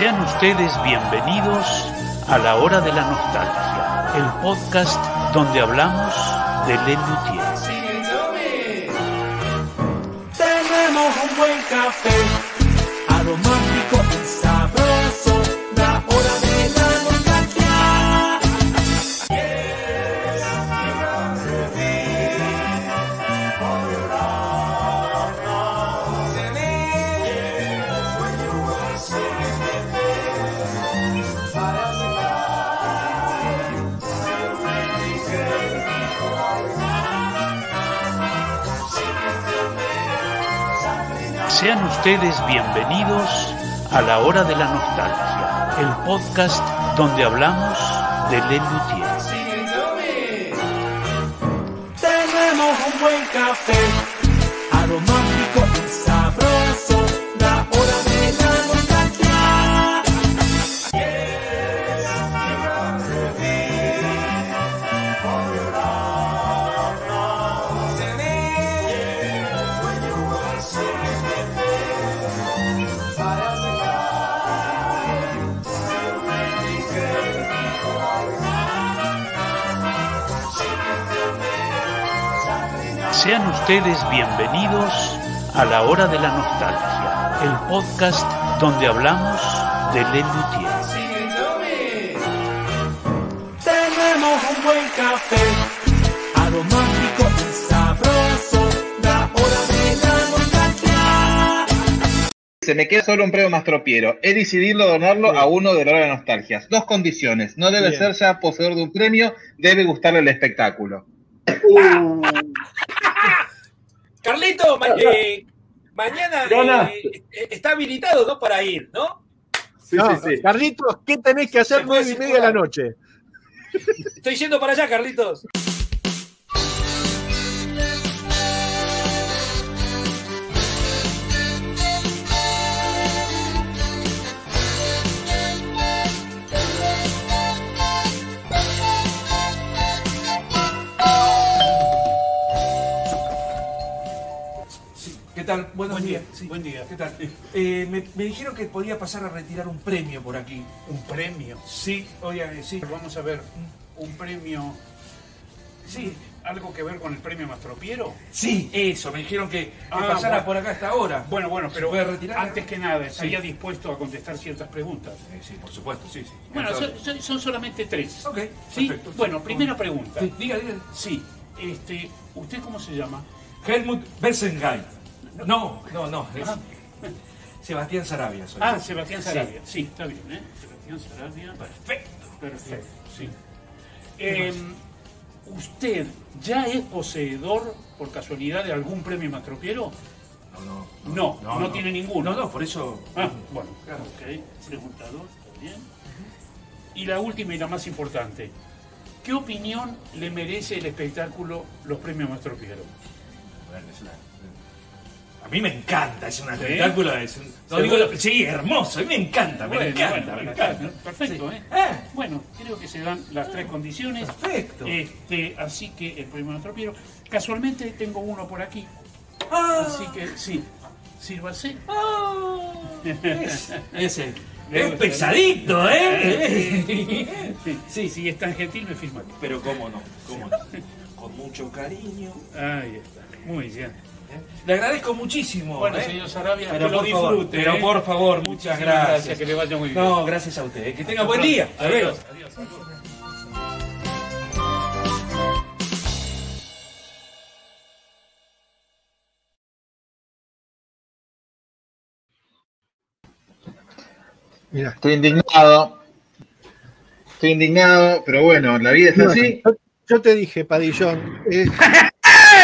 Sean ustedes bienvenidos a la hora de la nostalgia, el podcast donde hablamos de Lelutier. Tenemos un buen café, Sean ustedes bienvenidos a la hora de la nostalgia, el podcast donde hablamos de Lelutier. Tenemos un buen café, aromático Sean ustedes bienvenidos a la hora de la nostalgia, el podcast donde hablamos de Lelutier. Tenemos un buen café, aromático y sabroso, la hora de la nostalgia. Se me queda solo un premio mastropiero. He decidido donarlo a uno de la hora de nostalgias. Dos condiciones. No debe Bien. ser ya poseedor de un premio, debe gustarle el espectáculo. Carlito, ma- eh, mañana eh, eh, está habilitado ¿no? para ir, ¿no? Sí, No, sí, sí. Carlitos, ¿qué tenés que hacer nueve y media de la noche? Estoy yendo para allá, Carlitos. Tal? Buenos Buen días. día, sí, buen día. ¿Qué tal? Eh, me, me dijeron que podía pasar a retirar un premio por aquí. ¿Un premio? Sí, oye, sí. Vamos a ver, un premio... Sí, algo que ver con el premio Mastropiero. Sí, eso, me dijeron que, que Ah, pasara bueno. por acá hasta ahora. Bueno, bueno, ¿Se pero retirar? antes que nada, Sí. estaría dispuesto a contestar ciertas preguntas. Eh, sí, por supuesto, sí, sí. Bueno, son, Entonces- son- son solamente tres. Ok, ¿Sí? perfecto. Bueno, primera pregunta. Sí, diga, diga. Sí, este, ¿usted cómo se llama? Helmut Bessengein. No, no, no. es Sebastián Sarabia soy. Ah, Sebastián. Sarabia. Sí, está bien, ¿eh? Sebastián Sarabia. Perfecto. Perfecto, sí. Eh, ¿Usted ya es poseedor, por casualidad, de algún premio Mastropiero? No, no. No, no, tiene ninguno. No, no, por eso. Ah, bueno, Claro. ok. Preguntador, está bien. Y la última y la más importante. ¿Qué opinión le merece el espectáculo Los Premios Maestro Piero? Bueno, es una- mí me encanta, es un ¿Sí? espectáculo. Es un... sí, hermoso, a mí me encanta, me Bueno, encanta, bueno, me encanta. Perfecto, Sí. ¿eh? Eh, Bueno, creo que se dan las tres condiciones. Perfecto. Este, así que el premio Maestro Piero. Casualmente tengo uno por aquí. Ah, Así que sí, sírvase. ah, es- ese. Es pesadito, ¿eh? Sí, sí, es tan gentil, me firma. Pero cómo no, cómo no. Con mucho cariño. Ahí está. Muy bien. ¿Eh? Le agradezco muchísimo. Bueno, ¿eh? señor Sarabia, Pero que lo por favor, disfrute. pero ¿eh? por favor, muchas Muchísimas gracias. Que le vaya muy bien. No, gracias a usted. ¿eh? Que tenga buen día. Hasta luego. Adiós, adiós, adiós. Mira. Estoy indignado. Estoy indignado, pero bueno, la vida es así. Yo, yo te dije, Padillón. eh,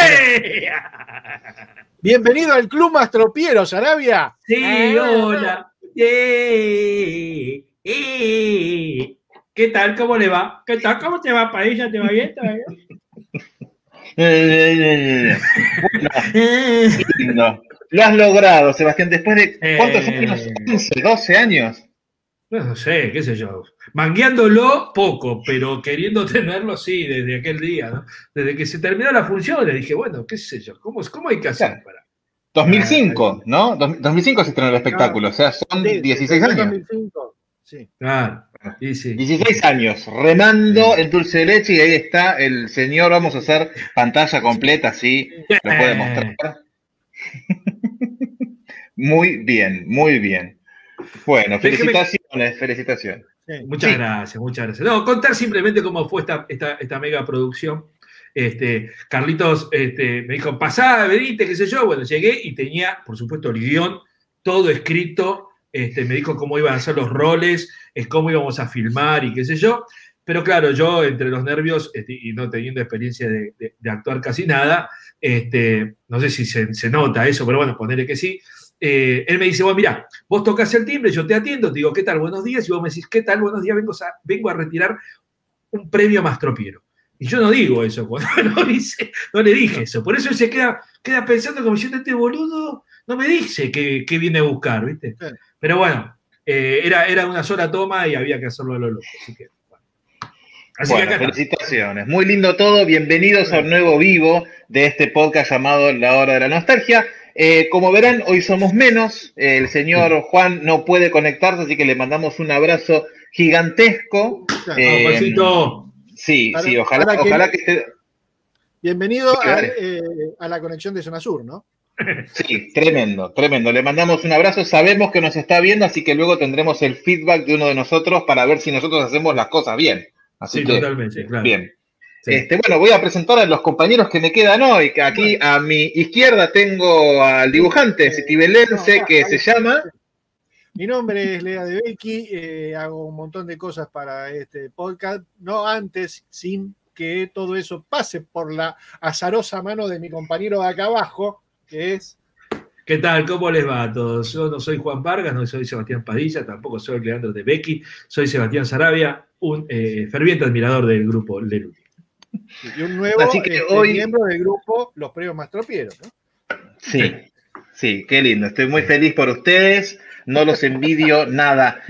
bienvenido al Club Mastropiero, Sarabia. Sí, hola. Eh, eh. ¿Qué tal? ¿Cómo le va? ¿Qué tal? ¿Cómo te va, Padilla? ¿Te va bien? ¿Te va bien? Lindo. Lo has logrado, Sebastián, después de ¿cuántos Eh. años? 11, 12 años. No sé, qué sé yo. Mangueándolo poco, pero queriendo tenerlo sí desde aquel día, ¿no? Desde que se terminó la función le dije, bueno, qué sé yo, ¿cómo, cómo hay que hacer Claro. para...? 2005, ¿no? Dos- 2005 se estrenó el espectáculo, o sea, son Sí, 16 en años. 2005, Sí. Claro. Sí, sí. 16 años, remando en dulce de leche y ahí está el señor, vamos a hacer pantalla completa, así lo puede mostrar. Muy bien, muy bien. Bueno, felicitaciones, felicitaciones. Sí. Muchas Sí. gracias, muchas gracias. No, contar simplemente cómo fue esta, esta, esta mega producción. Este, Carlitos este, me dijo, pasá, venite, qué sé yo. Bueno, llegué y tenía, por supuesto, el guion, todo escrito. Este, me dijo cómo iban a ser los roles, es cómo íbamos a filmar y qué sé yo. Pero claro, yo entre los nervios este, y no teniendo experiencia de, de- de actuar casi nada, este, no sé si se, se nota eso, pero bueno, ponerle que sí. Eh, él me dice, bueno, mira, vos tocas el timbre, yo te atiendo, te digo, ¿qué tal? Buenos días. Y vos me decís, ¿qué tal? Buenos días, vengo a, vengo a retirar un premio Mastropiero. Y yo no digo eso, cuando no le dije eso. Por eso él se queda, queda pensando como diciendo, este boludo no me dice que, que viene a buscar, ¿viste? Pero bueno, eh, era, era una sola toma y había que hacerlo a lo loco. Así que, bueno. Así Bueno, que acá está. felicitaciones. Muy lindo todo. Bienvenidos a un nuevo vivo de este podcast llamado La Hora de la Nostalgia. Eh, como verán, hoy somos menos. El señor Juan no puede conectarse, así que le mandamos un abrazo gigantesco. Claro. Eh. Sí, Para- sí, ojalá, que- ojalá que esté. Bienvenido Sí, a, dale. eh, a la conexión de Zona Sur, ¿no? Sí, tremendo, tremendo. Le mandamos un abrazo. Sabemos que nos está viendo, así que luego tendremos el feedback de uno de nosotros para ver si nosotros hacemos las cosas bien. Así Sí, que, totalmente, claro. bien. Sí. Este, bueno, voy a presentar a los compañeros que me quedan hoy. que Aquí a mi izquierda tengo al dibujante citibelense no, que se llama. Mi nombre es Lea de Becky, eh, hago un montón de cosas para este podcast, no antes, sin que todo eso pase por la azarosa mano de mi compañero de acá abajo, que es ¿Qué tal? ¿Cómo les va a todos? Yo no soy Juan Vargas, no soy Sebastián Padilla, tampoco soy Leandro de Becky, soy Sebastián Sarabia, un eh, ferviente admirador del grupo Leluti. Y un nuevo Así que este, hoy- miembro del grupo Los Premios Mastropieros, ¿no? Sí, sí, qué lindo. Estoy muy feliz por ustedes. No los envidio nada.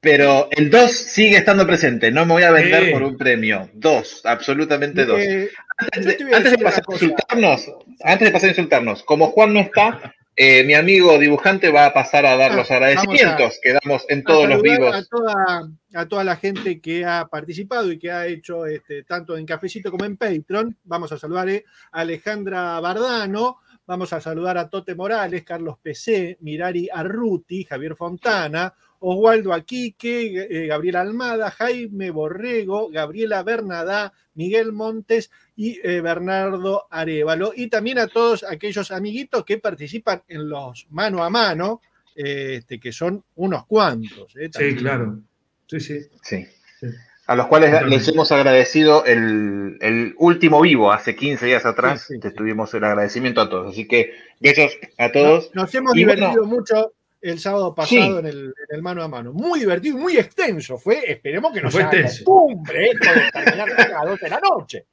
Pero el 2 sigue estando presente. No me voy a vender Sí. por un premio. Dos, absolutamente dos. Eh, Antes de, antes de pasar a insultarnos, antes de pasar a insultarnos, como Juan no está, eh, mi amigo dibujante va a pasar a dar Ah, los agradecimientos que damos en todos a los vivos. A toda, a toda la gente que ha participado y que ha hecho este, tanto en Cafecito como en Patreon. Vamos a saludar eh, a Alejandra Bardano, vamos a saludar a Tote Morales, Carlos PC, Mirari Arruti, Javier Fontana, Oswaldo Aquique, eh, Gabriela Almada, Jaime Borrego, Gabriela Bernadá, Miguel Montes y eh, Bernardo Arevalo. Y también a todos aquellos amiguitos que participan en los mano a mano, eh, este, que son unos cuantos. eh, Sí, claro. Sí, sí. Sí. Sí. A los cuales les hemos agradecido el, el último vivo, hace 15 días atrás, Sí, sí, te tuvimos el agradecimiento a todos. Así que besos a todos. Nos hemos Y divertido bueno, mucho el sábado pasado Sí. en, el, en el mano a mano. Muy divertido y muy extenso. Fue, esperemos que no Fue sea extenso. costumbre esto de terminar a las 12 de la noche.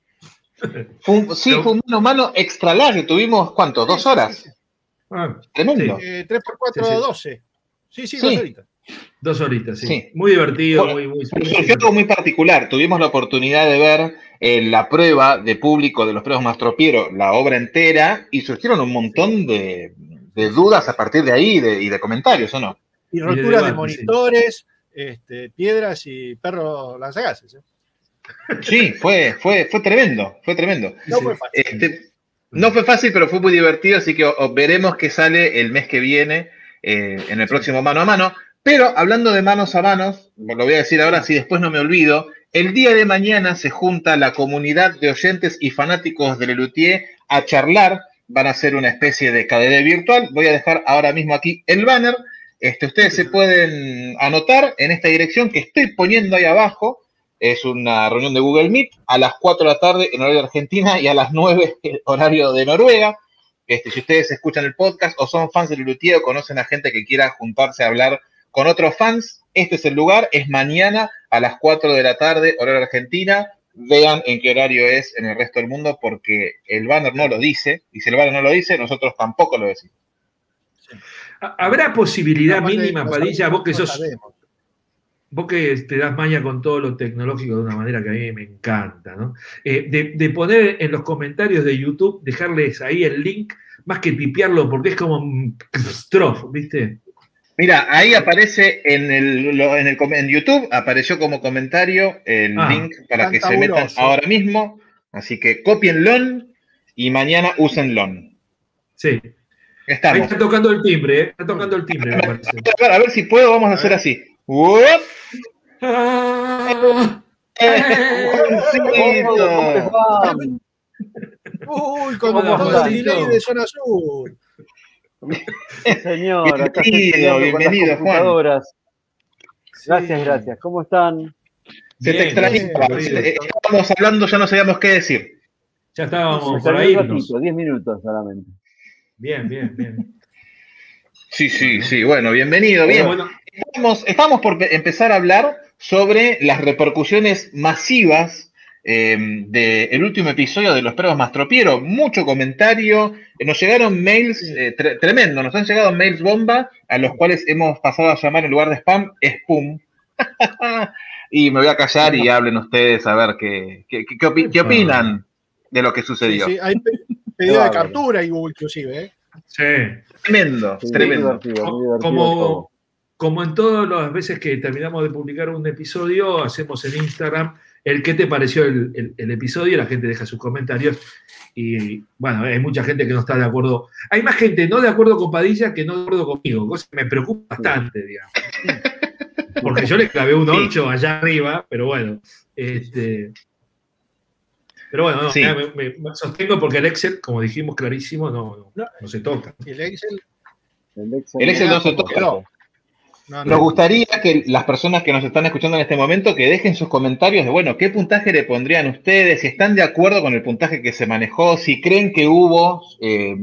Fue un- sí, Pero- fue un mano a mano extra largo. Tuvimos, ¿cuánto? ¿Dos horas? Ah, Tremendo. Eh, 3 por 4, Sí, sí. 12. Sí, sí, Sí. dos horitas. dos horitas, sí. Sí. Muy divertido, Bueno, muy, muy, muy- surgió algo muy particular. Tuvimos la oportunidad de ver eh, la prueba de público de los premios Mastropiero, la obra entera, y surgieron un montón de, de dudas a partir de ahí de- y de comentarios, ¿o no? Y de roturas de, monitores, este, piedras y perros lanzagases. ¿eh? Sí, fue, fue, fue tremendo, fue tremendo. No fue fácil. Este, no fue fácil, pero fue muy divertido, así que veremos qué sale el mes que viene eh, en el próximo mano a mano. Pero hablando de manos a manos, lo voy a decir ahora, si después no me olvido, el día de mañana se junta la comunidad de oyentes y fanáticos de Lelutier a charlar. Van a hacer una especie de cadena virtual. Voy a dejar ahora mismo aquí el banner. Este, ustedes se pueden anotar en esta dirección que estoy poniendo ahí abajo. Es una reunión de Google Meet a las 4 de la tarde en horario de Argentina y a las 9 en horario de Noruega. Este, si ustedes escuchan el podcast o son fans de Lelutier o conocen a gente que quiera juntarse a hablar con otros fans, este es el lugar. Es mañana a las 4 de la tarde, horario Argentina. Vean en qué horario es en el resto del mundo porque el banner no lo dice. Y si el banner no lo dice, nosotros tampoco lo decimos. ¿Habrá posibilidad mínima, no Padilla, sabemos, vos que sos, sabemos. vos que te das maña con todo lo tecnológico de una manera que a mí me encanta, ¿no? Eh, de, de poner en los comentarios de YouTube, dejarles ahí el link más que tipearlo, porque es como un strof, ¿viste? Mira, ahí aparece en el, lo- en el en YouTube, apareció como comentario el Ah, link para que se metan ahora mismo. Así que copienlo y mañana úsenlo. Sí. Ahí Estamos. está tocando el timbre, ¿eh? Está tocando el timbre, me parece. A ver, a ver si puedo, vamos a hacer así. ¡Uop! Ah. Uy, con ¿Cómo todo andás, el delay Juancito? de zona sur. Señor, acá Bienvenido, bienvenido, Juan. Gracias, Sí. gracias. ¿Cómo están? Se te Bien, extrañaba. bien. Eh, Estábamos hablando, ya no sabíamos qué decir. Ya estábamos por ahí. un ratito, 10 minutos solamente. Bien, bien, bien. Sí, sí, sí. Bueno, bienvenido. Bien. Bueno, Estamos, estamos por pe- empezar a hablar sobre las repercusiones masivas eh, del último episodio de Los Perros Mastropiero. Mucho comentario. Eh, Nos llegaron mails eh, tre- tremendo. Nos han llegado mails bomba a los cuales hemos pasado a llamar en lugar de spam, spum. y me voy a callar y hablen ustedes a ver qué, qué, qué opi- qué opinan de lo que Sí, sucedió. sí, hay pe- pedido de captura inclusive, ¿eh? sí. Tremendo, Sí, tremendo. Muy divertido, muy divertido Como, todo. como en todas las veces que terminamos de publicar un episodio, hacemos en Instagram el qué te pareció el, el- el episodio, la gente deja sus comentarios. Y bueno, hay mucha gente que no está de acuerdo. Hay más gente no de acuerdo con Padilla que no de acuerdo conmigo, cosa que me preocupa bastante, digamos. Porque yo le clavé un 8 allá arriba, pero bueno. Este, pero bueno, no, Sí. me, me- me sostengo porque el Excel, como dijimos clarísimo, no, no, no se toca. El Excel, El Excel, El Excel no se toca. no. No, no. Nos gustaría que las personas que nos están escuchando en este momento que dejen sus comentarios de, bueno, qué puntaje le pondrían ustedes, si están de acuerdo con el puntaje que se manejó, si creen que hubo eh,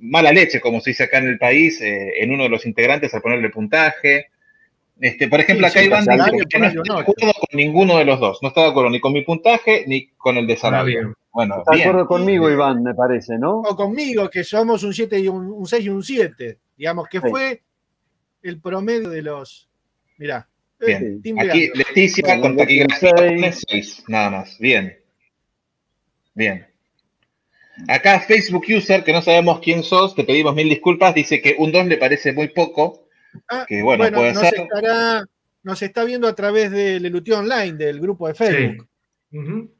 mala leche, como se dice acá en el país, eh, en uno de los integrantes al ponerle puntaje. Este, por ejemplo, Sí, acá sí, Iván dice que no está de acuerdo con ninguno de los dos, no está de acuerdo ni con mi puntaje ni con el de Sarabia. Bueno, Está de acuerdo conmigo, Iván, me parece, ¿no? O conmigo, que somos un 7 y un, un 6 y un 7. Digamos que Sí. fue el promedio de los. Mirá. eh, Bien. Aquí. Leticia Bueno, con taquigrafía seis. pone seis, nada más. Bien. Bien. Acá Facebook User, que no sabemos quién sos, te pedimos mil disculpas, dice que un 2 le parece muy poco. Ah, que bueno, puede nos, ser. Estará, nos está viendo a través del Elutio Online, del grupo de Facebook.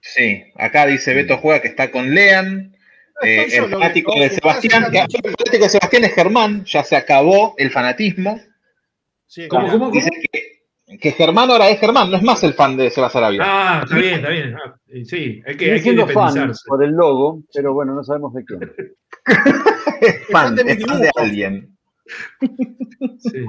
Sí. Acá dice Beto Juega que está con Lean. Eh, Estoy el fanático de su Sebastián, que el fanático de Sebastián es Germán, ya se acabó el fanatismo. Sí, ¿Cómo, mirá. cómo, cómo? Dice que, que Germán ahora es Germán, no es más el fan de Sebastián Arabia. Ah, está bien, está bien. Ah, sí, hay que, hay que siendo fan por el logo, pero bueno, no sabemos de quién. es fan, de es fan de alguien. Sí.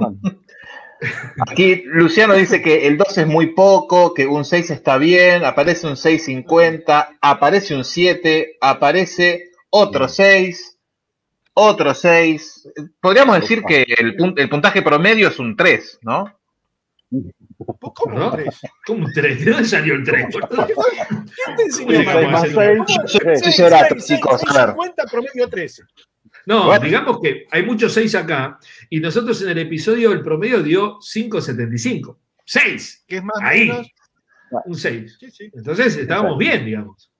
Aquí Luciano dice que el 2 es muy poco, que un 6 está bien, aparece un 6.50, aparece un 7, aparece otro 6, otro 6. Podríamos decir que el, el puntaje promedio es un 3, ¿no? ¿Cómo ¿No? tres? ¿Cómo un 3? ¿De dónde salió el 3? ¿Quién te enseñó? Más hacer- seis, tres. Sí, Seis, será, seis, chicos, seis, a ver. 50 promedio 13. No, Bueno. digamos que hay muchos 6 acá y nosotros en el episodio el promedio dio 5.75. 6. Que es más Ahí. menos. Un 6. Sí, sí. Entonces estábamos bien, digamos.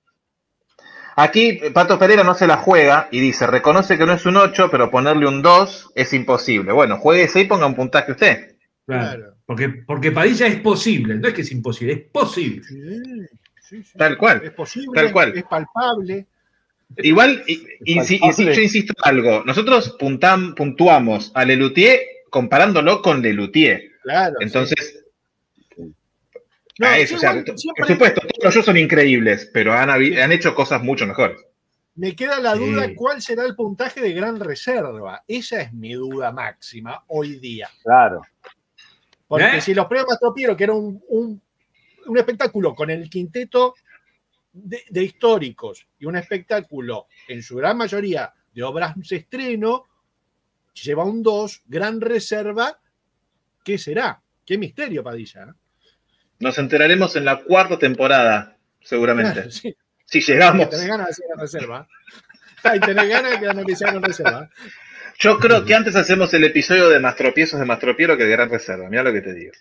Aquí Pato Pereira no se la juega y dice, reconoce que no es un 8, pero ponerle un 2 es imposible. Bueno, juegue ese y ponga un puntaje usted. Claro. Porque, porque Padilla es posible, no es que es imposible, es posible. Sí, sí, sí. Tal cual. Es posible, Tal cual. es palpable. Igual, si- yo insisto en algo, nosotros puntam- puntuamos a Lelutier comparándolo con Lelutier. Claro. Entonces, No, a eso, sí, o sea, igual to- siempre- por supuesto, todos los shows son increíbles, pero han, hecho cosas mucho mejores. Me queda la duda Sí. cuál será el puntaje de gran reserva. Esa es mi duda máxima hoy día. Claro. Porque ¿Eh? si los premios Mastropiero, que era un, un- un espectáculo con el quinteto de, de históricos y un espectáculo en su gran mayoría de obras de estreno, lleva un 2, gran reserva, ¿qué será? Qué misterio, Padilla. Nos enteraremos en la cuarta temporada, seguramente. Claro, sí. Si llegamos. Tenés ganas de hacer la reserva. Ay, tenés ganas de analizar la reserva. Yo creo que antes hacemos el episodio de Mastropiezos de Mastropiero que de Gran Reserva. Mira lo que te digo.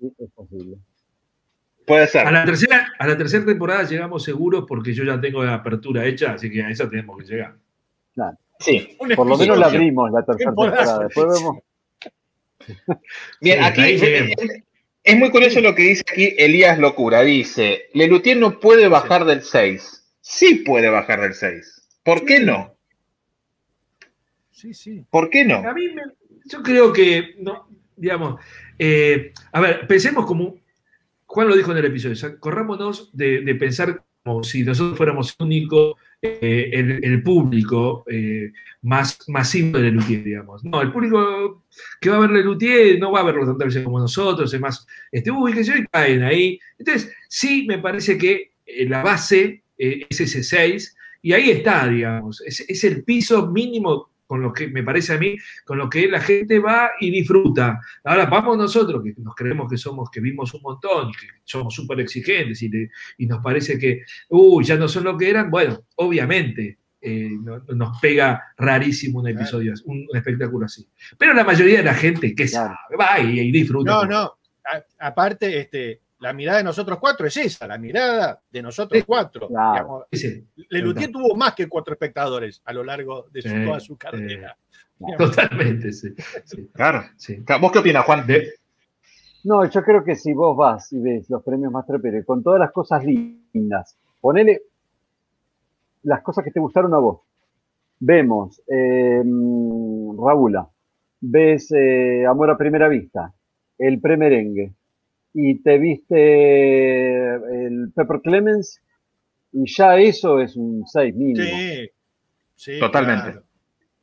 Sí, es posible. Puede ser. A la tercera, a la tercera temporada llegamos seguros porque yo ya tengo la apertura hecha, así que a esa tenemos que llegar. Sí. Un Por lo menos la abrimos la tercera temporada. Después vemos. Bien, Sí, aquí es, muy curioso lo que dice aquí Elías Locura. Dice, Lelutier no puede bajar del 6. Sí puede bajar del 6. ¿Por qué no? Sí, sí. ¿Por qué no? A mí me- yo creo que, no, digamos, eh, a ver, pensemos como, Juan lo dijo en el episodio, corrámonos de, de pensar como si nosotros fuéramos el único, eh, el, público eh, más masivo de Lelutier, digamos. No, el público que va a ver Lelutier no va a verlo tantas veces como nosotros, es más, este, uy, que y caen ahí. Entonces, sí me parece que eh, la base eh, es ese 6, y ahí está, digamos, es el piso mínimo con lo que me parece a mí, con lo que la gente va y disfruta. Ahora vamos nosotros, que nos creemos que somos, que vimos un montón y que somos súper exigentes y, y nos parece que, uy, ya no son lo que eran, bueno, obviamente eh, no- nos pega rarísimo un episodio, un, un espectáculo así. Pero la mayoría de la gente, que Claro. sabe, va y, y disfruta. No, no. A- aparte, este, la mirada de nosotros cuatro es esa, la mirada de nosotros Sí. cuatro. Claro. Lelutier tuvo más que cuatro espectadores a lo largo de su- toda su carrera. totalmente, sí. sí, Claro. sí. ¿Vos qué opinas, Juan? De- No, yo creo que si vos vas y ves los premios Master Pérez con todas las cosas lindas, ponele las cosas que te gustaron a vos. Vemos eh, Raúla, ves eh, Amor a Primera Vista, el Premerengue, y te viste el Pepper Clemens, y ya eso es un 6 mínimo. Sí, sí, Totalmente. claro.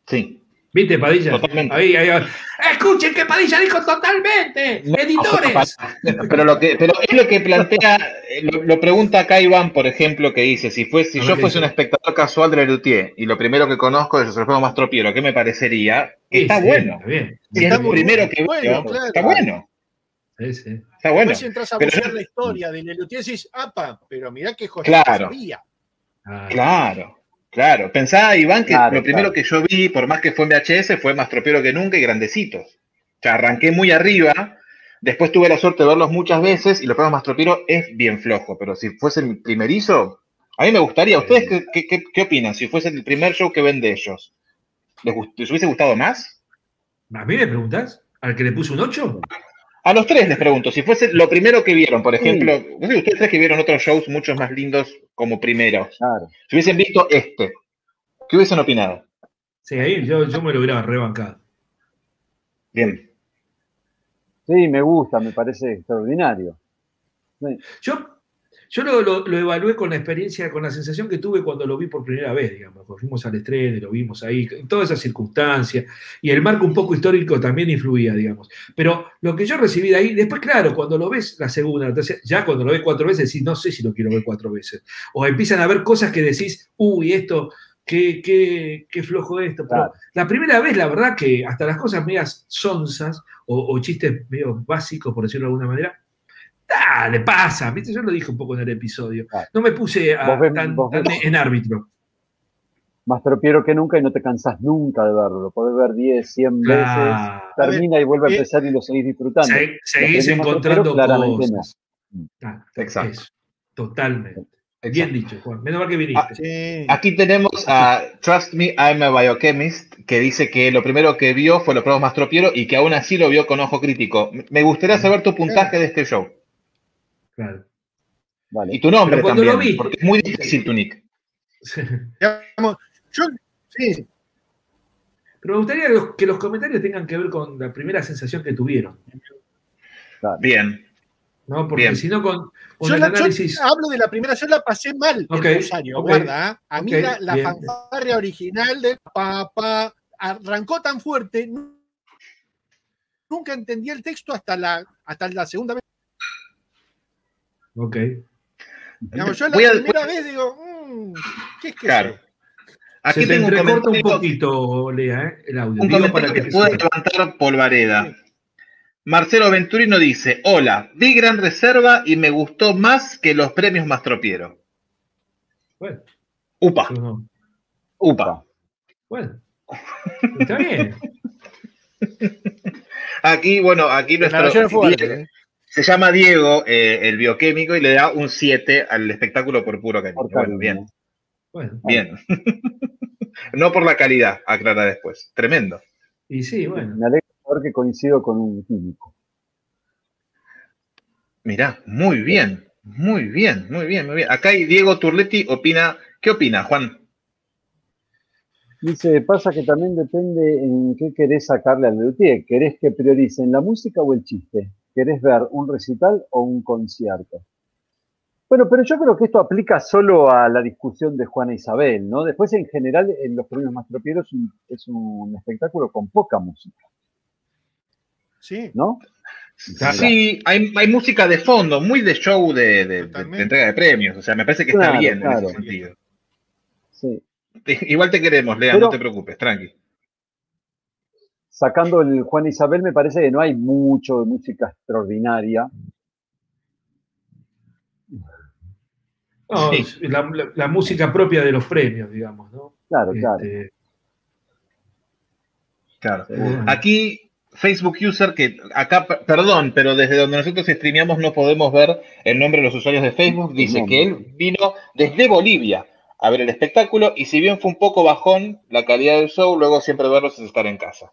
Sí. ¿Viste, Padilla? Totalmente. Ahí, ahí, ahí. Escuchen que Padilla dijo totalmente. No, Editores. Pero, lo que, pero es lo que plantea, eh, lo, lo pregunta acá Iván, por ejemplo, que dice, si, fuese, si yo fuese un espectador casual de Lelutier y lo primero que conozco es el juego más tropiero, ¿qué me parecería? Está Sí, sí, bueno. Está bien. Si es Está lo primero que bueno, veo, claro. está bueno, Sí, sí. está bueno. Después entras a Pero buscar yo- la historia de Lelutier decís, apa, pero mirá qué joya Claro. sabía. Ah, Claro, claro. Pensaba, Iván, que Claro, lo primero claro. que yo vi, por más que fue en VHS, fue más tropiero que nunca y grandecitos. O sea, arranqué muy arriba, después tuve la suerte de verlos muchas veces y lo primero más tropiero es bien flojo, pero si fuese el primerizo, a mí me gustaría. ¿Ustedes qué, qué- qué- qué opinan? Si fuese el primer show que ven de ellos, ¿les, gust- les hubiese gustado más? ¿A mí me preguntás? ¿Al que le puso un 8? A los tres les pregunto, si fuese lo primero que vieron, por ejemplo, no sé, ustedes tres que vieron otros shows muchos más lindos como primeros, Claro. si hubiesen visto este, ¿qué hubiesen opinado? Sí, ahí yo, yo me lo hubiera rebancado. Bien. Sí, me gusta, me parece extraordinario. Yo, yo lo, lo- lo evalué con la experiencia, con la sensación que tuve cuando lo vi por primera vez, digamos. Cuando fuimos al estreno y lo vimos ahí, en todas esas circunstancias. Y el marco un poco histórico también influía, digamos. Pero lo que yo recibí de ahí, después, claro, cuando lo ves la segunda, la tercera, ya cuando lo ves cuatro veces, decís, no sé si lo quiero ver cuatro veces. O empiezan a ver cosas que decís, uy, esto, qué, qué, qué flojo esto. Pero Claro. la primera vez, la verdad que hasta las cosas medias sonzas o, o chistes medio básicos, por decirlo de alguna manera, dale, pasa. ¿viste? Yo lo dije un poco en el episodio. Claro. No me puse a- ves- tan, en árbitro. Más tropiero que nunca y no te cansás nunca de verlo. Lo podés ver 10, 100 veces, termina y vuelve a eh, empezar y lo seguís disfrutando. Se- seguís encontrando cosas. Ah, Exacto. eso. Totalmente. Exacto. Bien dicho, Juan. Menos mal que viniste. Sí. Aquí tenemos a Trust Me, I'm a Biochemist, que dice que lo primero que vio fue los probos más tropiero y que aún así lo vio con ojo crítico. Me gustaría saber tu puntaje de este show. Claro. Vale. Y tu nombre Pero cuando lo también, viste- porque es muy difícil tu nick. Digamos, yo, sí, Pero me gustaría que los, que los comentarios tengan que ver con la primera sensación que tuvieron. Bien. ¿no? Porque si no, con, con yo, el la- yo análisis. hablo de la primera, yo la pasé mal Ok, en Rosario, guarda. ¿ah? A mí la, la fanfarria original de papá arrancó tan fuerte, nu- nunca entendí el texto hasta la, hasta la segunda vez. Ok. Digamos, yo la Voy a- primera vez digo, mm, ¿qué es que Claro. Aquí Se te entrecorta un poquito, Lea, ¿eh? el audio. un Digo comentario para que, que puede levantar polvareda. Marcelo Venturino dice, hola, vi Gran Reserva y me gustó más que los premios Mastropiero. Bueno, Upa, no. upa. Bueno. Está bien. Aquí, bueno, aquí nuestro... Diego- ¿eh? Se llama Diego, eh, el bioquímico, y le da un 7 al espectáculo por puro cariño. Por Bueno, bien. Bueno, Bien. no por la calidad, aclara después. Tremendo. y sí, bueno. Me alegra saber que coincido con un químico. Mirá, muy bien, muy bien, muy bien, muy bien. Acá hay Diego Turletti opina. ¿Qué opina, Juan? Dice, pasa que también depende en qué querés sacarle al luthier. ¿Querés que prioricen la música o el chiste? ¿Querés ver un recital o un concierto? Bueno, pero yo creo que esto aplica solo a la discusión de Juana Isabel, ¿no? Después, en general, en los premios Mastropieros es un, es un espectáculo con poca música, Sí, ¿no? Sí, hay, hay música de fondo, muy de show de, de- de- de Totalmente. entrega de premios. O sea, me parece que está Claro, bien en ese sentido. Sí. Igual te queremos, Lea, Pero- no te preocupes, tranqui. Sacando el Juana Isabel, me parece que no hay mucho de música extraordinaria. No, Sí. la, la- la música propia de los premios, digamos, ¿no? Claro, claro. Este, Claro. bueno. Aquí, Facebook User, que acá, perdón, pero desde donde nosotros streameamos no podemos ver el nombre de los usuarios de Facebook, dice que él vino desde Bolivia a ver el espectáculo y si bien fue un poco bajón la calidad del show, luego siempre verlos es estar en casa.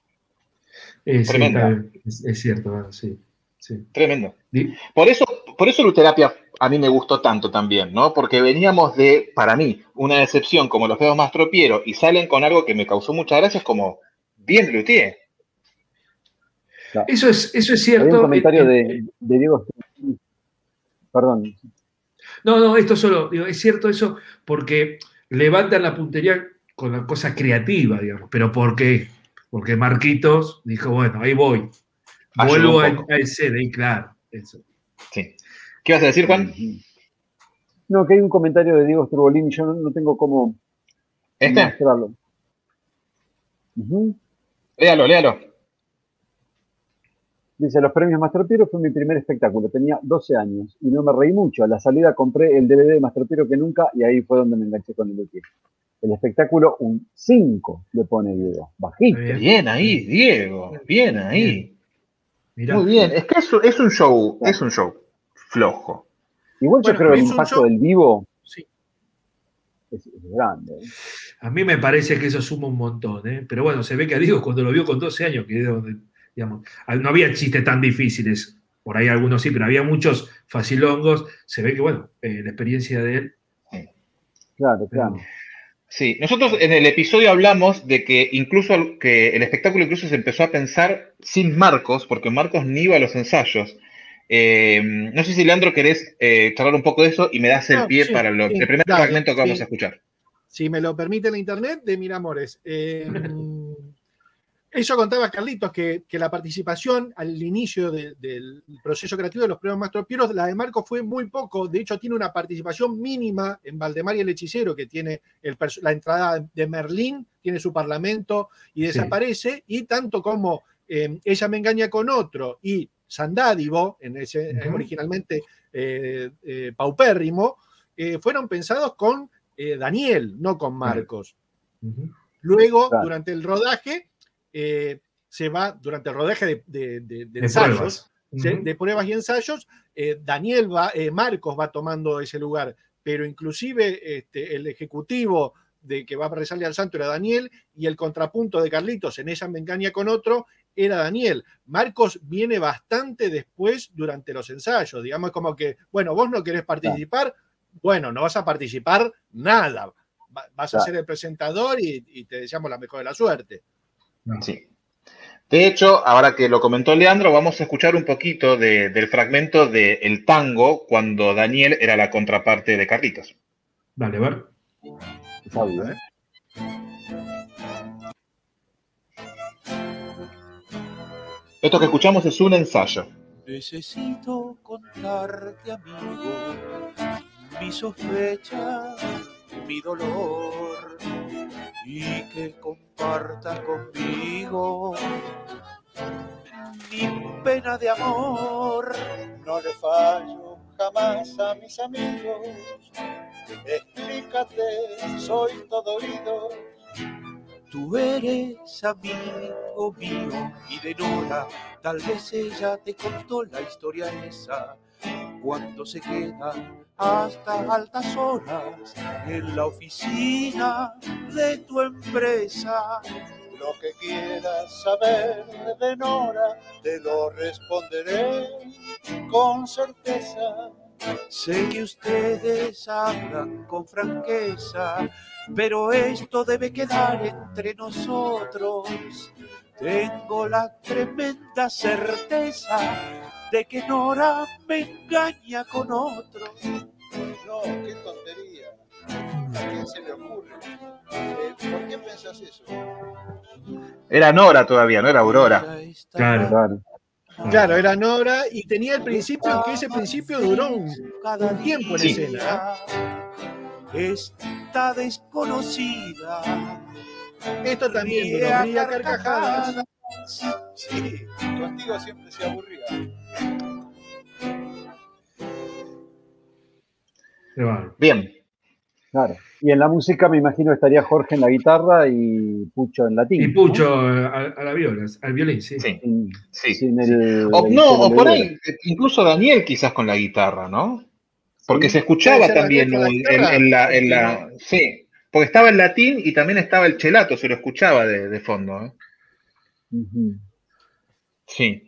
Eh, sí, Tremenda. es, es cierto, sí. sí. Tremendo. Por eso, por eso Luterapia a mí me gustó tanto también, ¿no? Porque veníamos de, para mí, una decepción como los dedos más tropiero y salen con algo que me causó muchas gracias como bien Luthier. Eso es, eso es Había cierto. un comentario eh, de, de Diego. Perdón. No, no, esto solo, digo, es cierto eso porque levantan la puntería con la cosa creativa, digamos. ¿Pero por qué? Porque Marquitos dijo, bueno, ahí voy. Ayudó Vuelvo a, a escena, y claro. Eso. Sí. ¿Qué vas a decir, Juan? No, que hay un comentario de Diego Strubolini, yo no, no tengo cómo ¿Este? mostrarlo. Léalo, léalo. Dice, los premios Mastropiero fue mi primer espectáculo, tenía 12 años y no me reí mucho. A la salida compré el DVD de Mastropiero que nunca y ahí fue donde me enganché con el Luthier. El espectáculo un 5 le pone Diego, bajito. Bien. Bien ahí, Diego. Bien ahí. Mirá. Muy bien. Es que es, es un show, es un show flojo. Igual Bueno, yo creo que el impacto show- del vivo sí. es, es grande. ¿eh? A mí me parece que eso suma un montón, ¿eh? Pero bueno, se ve que a Diego cuando lo vio con 12 años, que es donde, digamos, no había chistes tan difíciles, por ahí algunos sí, pero había muchos facilongos, se ve que, bueno, eh, la experiencia de él. Claro, claro. Sí, nosotros en el episodio hablamos de que incluso el- que el espectáculo incluso se empezó a pensar sin Marcos, porque Marcos ni iba a los ensayos. Eh, no sé si Leandro querés eh, charlar un poco de eso y me das el pie sí, para lo- sí, el primer dale, fragmento que vamos sí. a escuchar. si me lo permite la internet, de Miramores. Eh, eso contaba Carlitos, que, que la participación al inicio de- del proceso creativo de los premios Mastropieros, la de Marco fue muy poco. De hecho, tiene una participación mínima en Valdemar y el Hechicero, que tiene el la entrada de Merlín, tiene su parlamento y Sí. desaparece. Y tanto como eh, Ella me engaña con otro y Sandádivo, en ese, Ujú. originalmente eh, eh, paupérrimo, fueron pensados con Daniel, no con Marcos. Luego, Claro. durante el rodaje, eh, se va, durante el rodaje de, de- de- de De ensayos, pruebas. de pruebas y ensayos, eh, Daniel va, eh, Marcos va tomando ese lugar, pero inclusive este, el ejecutivo de que va a rezarle al santo era Daniel y el contrapunto de Carlitos en ella me engaña con otro era Daniel. Marcos viene bastante después durante los ensayos, digamos como que, bueno, vos no querés participar, bueno, no vas a participar nada, Va- vas a ser el presentador y, y te deseamos la mejor de la suerte. Sí. De hecho, ahora que lo comentó Leandro, vamos a escuchar un poquito de- del fragmento de El Tango cuando Daniel era la contraparte de Carlitos. Dale, a ver. Audio, ¿eh? Esto que escuchamos es un ensayo. Necesito contarte, amigo, mi sospecha, mi dolor, y que compartas conmigo mi pena de amor. No le fallo jamás a mis amigos. Explícate, soy todo oído. Tú eres amigo mío y de Nora, tal vez ella te contó la historia esa, cuando se queda hasta altas horas en la oficina de tu empresa. Lo que quieras saber de Nora, te lo responderé con certeza. Sé que ustedes hablan con franqueza, pero esto debe quedar entre nosotros. Tengo la tremenda certeza de que Nora me engaña con otro. No, qué tontería. ¿A quién se le ocurre? Eh, ¿Por qué pensás eso? Era Nora todavía, no era Aurora. Claro. Claro. Claro, era Nora y tenía el principio, que ese principio duró un, un tiempo en Sí. escena. Está desconocida. ¿eh? Esto también duró, ría carcajadas. Sí, contigo siempre se aburría. Bien. Claro. Y en la música me imagino estaría Jorge en la guitarra y Pucho en latín. Y ¿no? Pucho a, a la viola, al violín, sí. Sí, Sin, sí. sin el, O, el no, o por ahí, incluso Daniel quizás con la guitarra, ¿no? Porque Sí. se escuchaba también en, la, en la- Sí, porque estaba el latín y también estaba el chelato, se lo escuchaba de, de fondo. ¿eh? Sí.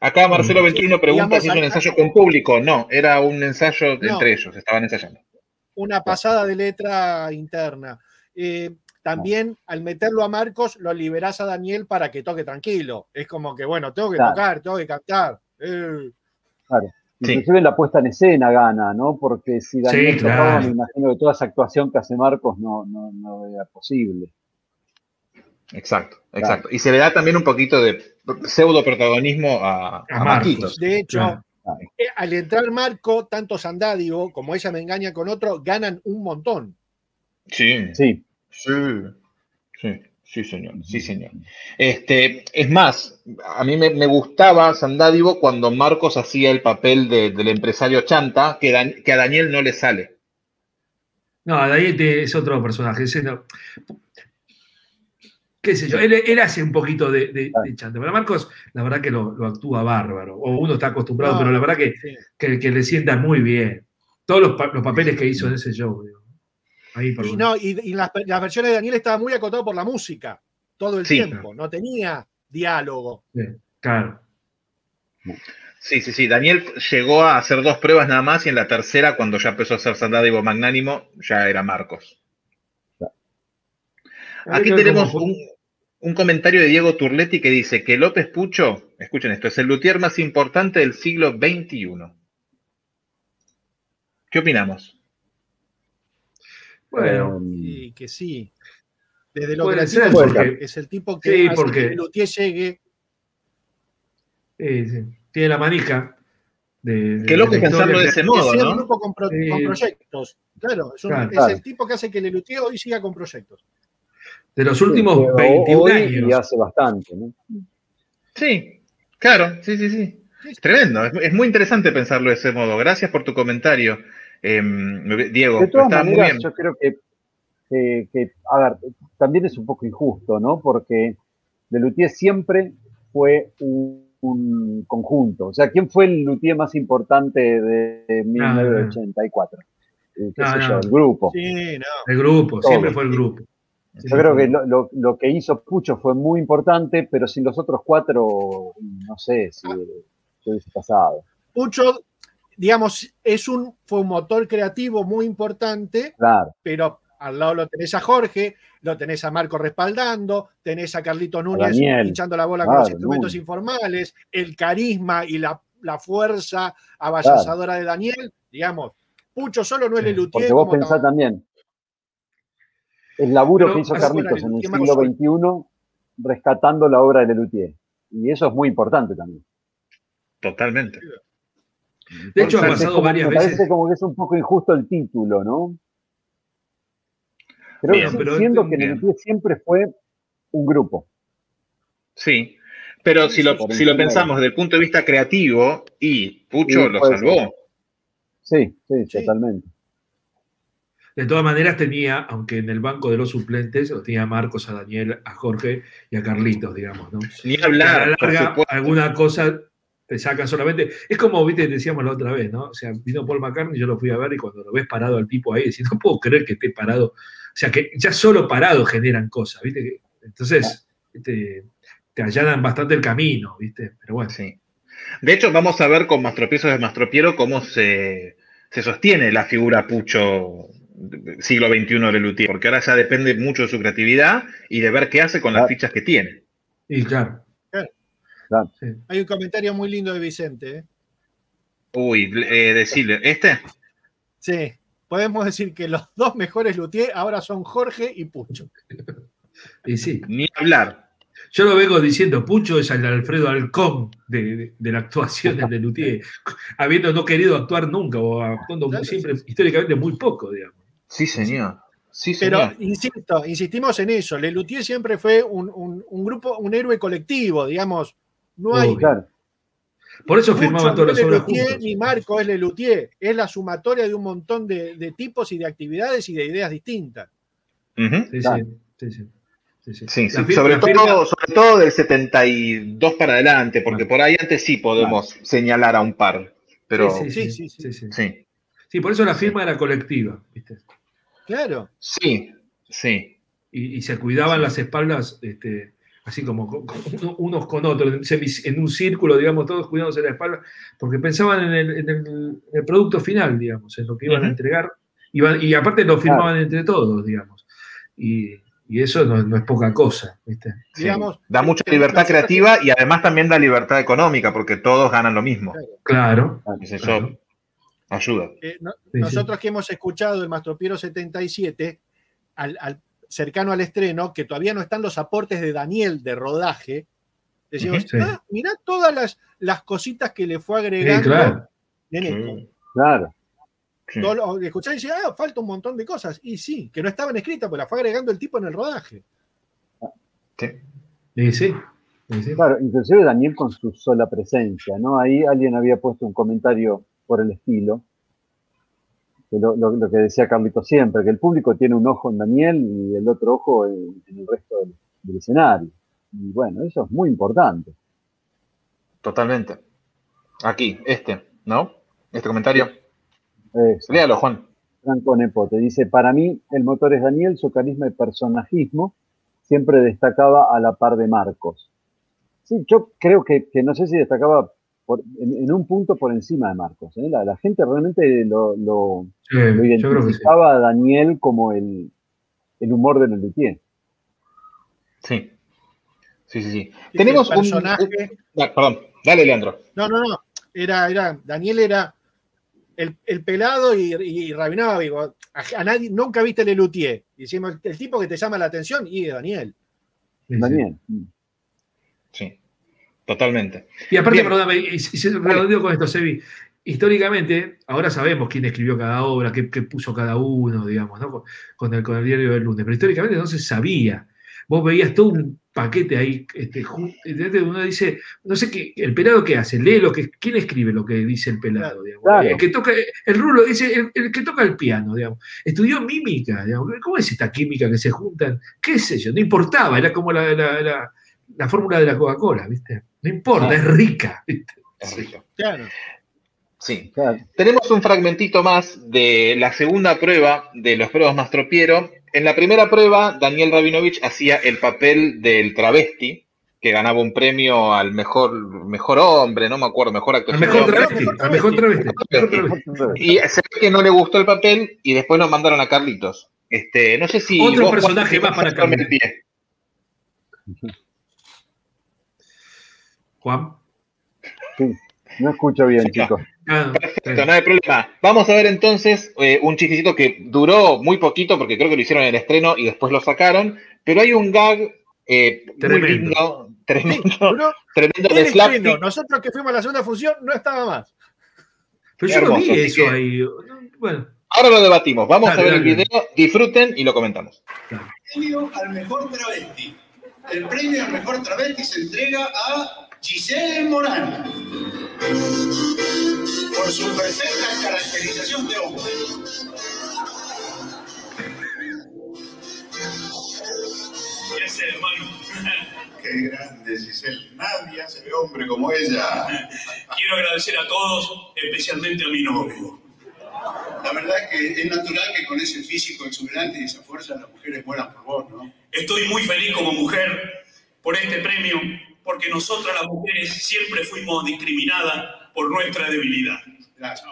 Acá Marcelo Venturino pregunta si es un ensayo con público. No, era un ensayo No. entre ellos, estaban ensayando. una pasada de letra interna. Eh, también al meterlo a Marcos, lo liberás a Daniel para que toque tranquilo. Es como que, bueno, tengo que Claro. tocar, tengo que cantar. Eh, Sí. Inclusive en la puesta en escena gana, ¿no? Porque si Daniel Sí, tocaba, claro. me imagino que toda esa actuación que hace Marcos no, no, no era posible. Exacto, exacto. Y se le da también un poquito de pseudo protagonismo a, A a Marcos. Marquitos. De hecho, Claro. eh, al entrar Marco, tanto Sandádigo como ella me engaña con otro, ganan un montón. Sí, Sí, sí, sí, sí, señor, sí, señor. Este, es más, a mí me, me gustaba Sandádivo cuando Marcos hacía el papel de- del empresario chanta, que, Dan- que a Daniel no le sale. No, Daniel te- es otro personaje. ese no- qué sé yo, él, él hace un poquito de, de, de chanta, pero Marcos, la verdad que lo, lo actúa bárbaro. O uno está acostumbrado, No, pero la verdad que, sí. que, que le sienta muy bien. Todos los, pa- los papeles que hizo en ese show. digo. Ahí, Y, no, y, y las, las versiones de Daniel estaban muy acotadas por la música, todo el Sí. tiempo. No tenía diálogo. Sí, claro. Sí, sí, sí. Daniel llegó a hacer dos pruebas nada más y en la tercera, cuando ya empezó a ser Sandádivo magnánimo, ya era Marcos. Aquí que tenemos un, un comentario de Diego Turletti que dice que López Pucho, escuchen esto, es el luthier más importante del siglo XXI. ¿Qué opinamos? Bueno, Eh, Y que sí. Desde lo ser, es- porque- es el tipo que Sí, hace porque- que el luthier llegue. eh, sí, tiene la manija de. de- Qué loco de pensarlo ese que modo, sea un grupo con, pro- Sí. con proyectos. Claro, es, un- Claro. es Claro. el tipo que hace que el luthier hoy siga con proyectos. De los últimos sí, o- 21 hoy años. Y hace bastante, ¿no? Sí, claro, sí, sí, sí. Tremendo, es, es muy interesante pensarlo de ese modo. Gracias por tu comentario, em, Diego. De todas Está muy maneras, bien. yo creo que, que- que, a ver, también es un poco injusto, ¿no? Porque de Luthier siempre fue un, un conjunto. O sea, ¿quién fue el Luthier más importante de 1984? Eh, ¿Qué No, sé no. yo, el grupo. Sí, no. El grupo, Todo. siempre fue el grupo. Yo creo que lo, lo- lo que hizo Pucho fue muy importante, pero sin los otros cuatro, no sé si si hubiese pasado. Pucho, digamos, es un, fue un motor creativo muy importante, Claro, pero al lado lo tenés a Jorge, lo tenés a Marco respaldando, tenés a Carlito Núñez Daniel. hinchando la bola con los instrumentos Núñez. informales, el carisma y la, la fuerza avasalladora de Daniel, digamos. Pucho solo no es el luthier porque vos pensás también, el laburo Pero que hizo Carlitos en el siglo XXI, rescatando la obra de Lelutier. Y eso es muy importante también. Totalmente. De hecho, ha pasado como- varias me parece veces. como que es un poco injusto el título, ¿no? Creo Bien, que pero- siendo que. Lelutier siempre fue un grupo. Sí, pero si lo, si pensamos desde el punto de vista creativo, y Pucho Sí, lo salvó. Sí, sí, Sí. totalmente. De todas maneras tenía, aunque en el banco de los suplentes, lo tenía a Marcos, a Daniel, a Jorge y a Carlitos, digamos, ¿no? Ni hablar. a la larga, alguna cosa te saca solamente. Es como, viste, decíamos la otra vez, ¿no? O sea, vino Paul McCartney, yo lo fui a ver y cuando lo ves parado al tipo ahí, decís, no puedo creer que esté parado. O sea, que ya solo parado generan cosas, ¿viste? Entonces, te, te allanan bastante el camino, ¿viste? Pero bueno. Sí. De hecho, vamos a ver con Mastropiezos de Mastropiero cómo se, se sostiene la figura Pucho siglo XXI de Luthier, porque ahora ya depende mucho de su creatividad y de ver qué hace con las fichas que tiene. Y claro. Claro. sí. Hay un comentario muy lindo de Vicente. ¿eh? Uy, eh, decirle, ¿este? Sí, podemos decir que los dos mejores luthier ahora son Jorge y Pucho. Y sí. Ni hablar. Yo lo vengo diciendo, Pucho es el Alfredo Alcón de, de, de la actuación de Luthier, habiendo no querido actuar nunca o actuando Claro, siempre, históricamente muy poco, digamos. Sí, señor. Sí, Pero señor. insisto, insistimos en eso. Le Luthier siempre fue un, un- un grupo, un héroe colectivo, digamos. No hay. Claro. Por eso firmaban todas las obras Lelutier, juntos. ni Marco es Lelutier. Es la sumatoria de un montón de, de tipos y de actividades y de ideas distintas. Sí, Claro. sí, sí, sí. Sobre, firma- todo, sobre todo del 72 para adelante, porque por ahí antes sí podemos señalar a un par. Pero Sí, Sí, sí, sí, sí, sí, sí. sí, Sí, por eso la firma era colectiva, ¿viste? Claro. sí, sí. Y, y se cuidaban las espaldas, este, así como con- con uno- unos con otros, en, un círculo, digamos, todos cuidándose la espalda, porque pensaban en el, en el- en el producto final, digamos, en lo que iban a entregar, Iban- y aparte lo firmaban entre todos, digamos. Y, y eso no, no es poca cosa, ¿viste? Sí. Digamos, da mucha libertad creativa y además también da libertad económica, porque todos ganan lo mismo. Claro. Eso Claro. Ayuda. Eh, no- Sí, nosotros que hemos escuchado el Mastropiero 77, al, al- cercano al estreno, que todavía no están los aportes de Daniel de rodaje, decimos, sí. ah, mirá todas las, las cositas que le fue Sí, agregando. claro. Nene, Claro. Sí. todo lo- escuchás y decís, ah, falta un montón de cosas. Y sí, que no estaban escritas, pues las fue agregando el tipo en el rodaje. Sí. Y sí. y sí. Claro, inclusive Daniel con su sola presencia, ¿no? Ahí alguien había puesto un comentario por el estilo, que lo, lo- lo que decía Carlito siempre, que el público tiene un ojo en Daniel y el otro ojo en, en el resto del, del escenario. Y bueno, eso es muy importante. Totalmente. Aquí, este, ¿no? Este comentario. Eso. Léalo, Juan. Franco Nepote dice, para mí el motor es Daniel, su carisma y personajismo siempre destacaba a la par de Marcos. Sí, yo creo que, que no sé si destacaba por- en, en un punto por encima de Marcos. ¿eh? La, la gente realmente lo, lo- Sí, lo yo creo que sí. identificaba a Daniel como el, el humor de Lelutier. Sí. Sí, sí, sí. Tenemos el un, personaje- ah, perdón, dale, Leandro. No, no, no. Era, era, Daniel era el, el pelado y, y Rabinaba, digo, a, a nadie, nunca viste el Lelutier. Y decimos, el, el tipo que te llama la atención, y es Daniel. Sí, sí. Daniel. Sí. Totalmente. Y aparte, perdóname, y, y se redondeo con esto, Sebi. Históricamente, ahora sabemos quién escribió cada obra, qué, qué puso cada uno, digamos, ¿no? Con, con el, con el diario del lunes. Pero históricamente no se sabía. Vos veías todo un paquete ahí. Este, este, uno dice, no sé qué, el pelado qué hace, lee lo que, quién escribe lo que dice el pelado, digamos. Claro. El que toca, el rulo, dice, el, el que toca el piano, digamos. Estudió mímica, digamos. ¿Cómo es esta química que se juntan? ¿Qué sé yo? No importaba, era como la, la, la- la fórmula de la Coca-Cola, ¿viste? No importa, es rica. Es rico. Claro. Sí. Claro. Tenemos un fragmentito más de la segunda prueba de los pruebas Mastropiero. En la primera prueba, Daniel Rabinovich hacía el papel del travesti, que ganaba un premio al mejor, mejor hombre, no me acuerdo, mejor actor. Al mejor travesti, al mejor travesti. Y se ve que no le gustó el papel y después nos mandaron a Carlitos. Este, no sé si. Otro vos, personaje más para Carlitos. el. Juan. Sí. No escucho bien, Sí, chicos. Perfecto, no hay problema. Vamos a ver entonces eh, un chistecito que duró muy poquito porque creo que lo hicieron en el estreno y después lo sacaron, pero hay un gag eh, muy Tremendo. lindo, Sí, tremendo, duró tremendo el de slapstick. Nosotros que fuimos a la segunda función no estaba más. Pero yo no Hermoso, vi eso que- ahí. Bueno, Ahora lo debatimos. Vamos Dale, a ver el video, disfruten y lo comentamos. premio al mejor travesti. El premio al mejor travesti se entrega a Giselle Morán, por su perfecta caracterización de hombre. Hermano. Qué grande, Giselle. Nadie hace de hombre como ella. Quiero agradecer a todos, especialmente a mi novio. La verdad es que es natural que con ese físico exuberante y esa fuerza las mujeres mueran por vos, ¿no? Estoy muy feliz como mujer por este premio porque nosotras las mujeres siempre fuimos discriminadas por nuestra debilidad. Gracias.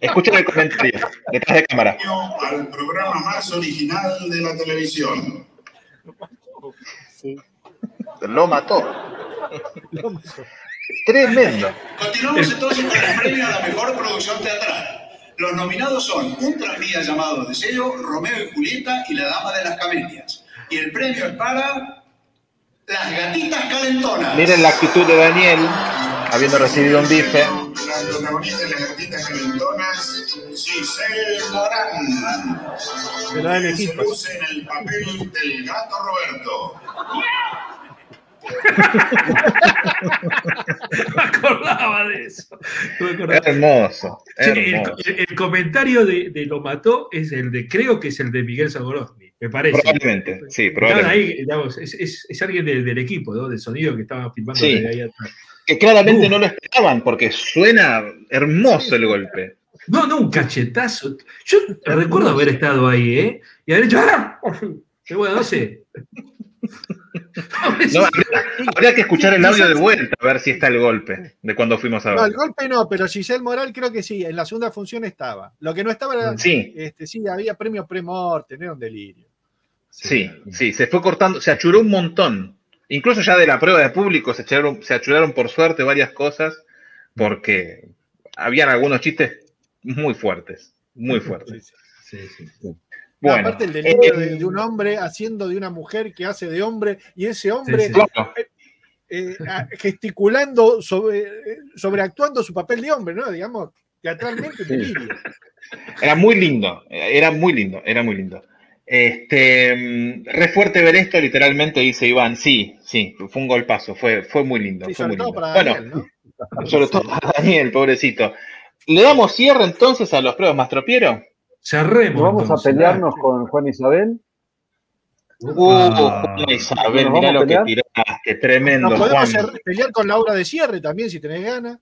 Escuchen el comentario, detrás de cámara. Al programa más original de la televisión. Lo mató. Tremendo. Continuamos entonces con el premio a la mejor producción teatral. Los nominados son Un tranvía llamado Deseo, Romeo y Julieta y La Dama de las Camelias. Y el premio es para Las Gatitas Calentonas. Miren la actitud de Daniel, habiendo recibido un bife. La protagonista de Las Gatitas Calentonas, Giselle Morán. Se luce en el papel del gato Roberto. Me acordaba de eso. Acordaba. Hermoso, el, hermoso. el- el comentario de, de Lo Mató es el de, creo que es el de Miguel Sagorowski, me parece. Probablemente, sí, probablemente. ahí, digamos, es, es- es alguien de- del equipo, ¿no? Del sonido que estaba filmando Sí. desde ahí atrás. Que claramente no lo esperaban porque suena hermoso el golpe. No, no, un cachetazo. Yo recuerdo haber estado ahí, ¿eh? Y haber hecho. ¡Ah! Y bueno, no sé. No, habría, habría que escuchar el audio de vuelta a ver si está el golpe de cuando fuimos a No, el ver. golpe no, pero Giselle Moral creo que sí, en la segunda función estaba. Lo que no estaba era, Sí. este, sí, había premio premorte, era un delirio. Sí, sí, se fue cortando, se achuró un montón. Incluso ya de la prueba de público se achuraron, se achuraron por suerte varias cosas porque habían algunos chistes muy fuertes, muy fuertes. Sí, sí. Bueno, aparte el delirio eh, de, de un hombre haciendo de una mujer que hace de hombre y ese hombre Sí, sí. claro, eh, a- gesticulando, sobre, eh, sobreactuando su papel de hombre, ¿no? Digamos, teatralmente delirio. Era muy lindo, era muy lindo, era muy lindo. Este, mm, re fuerte ver esto, literalmente dice Iván, sí, sí, fue un golpazo, fue, fue muy lindo. Sí, fue sobre muy todo lindo. para bueno, Daniel, ¿no? sobre todo para Daniel, pobrecito. ¿Le damos cierre entonces a los pruebas Mastropiero? Cerremos. ¿Nos vamos a pelearnos con Juan Isabel? Uh, Ah. Juan Isabel, ¿Nos mirá lo que tiraste, tremendo, Nos podemos Juan. pelear con la obra de cierre también, si tenés ganas.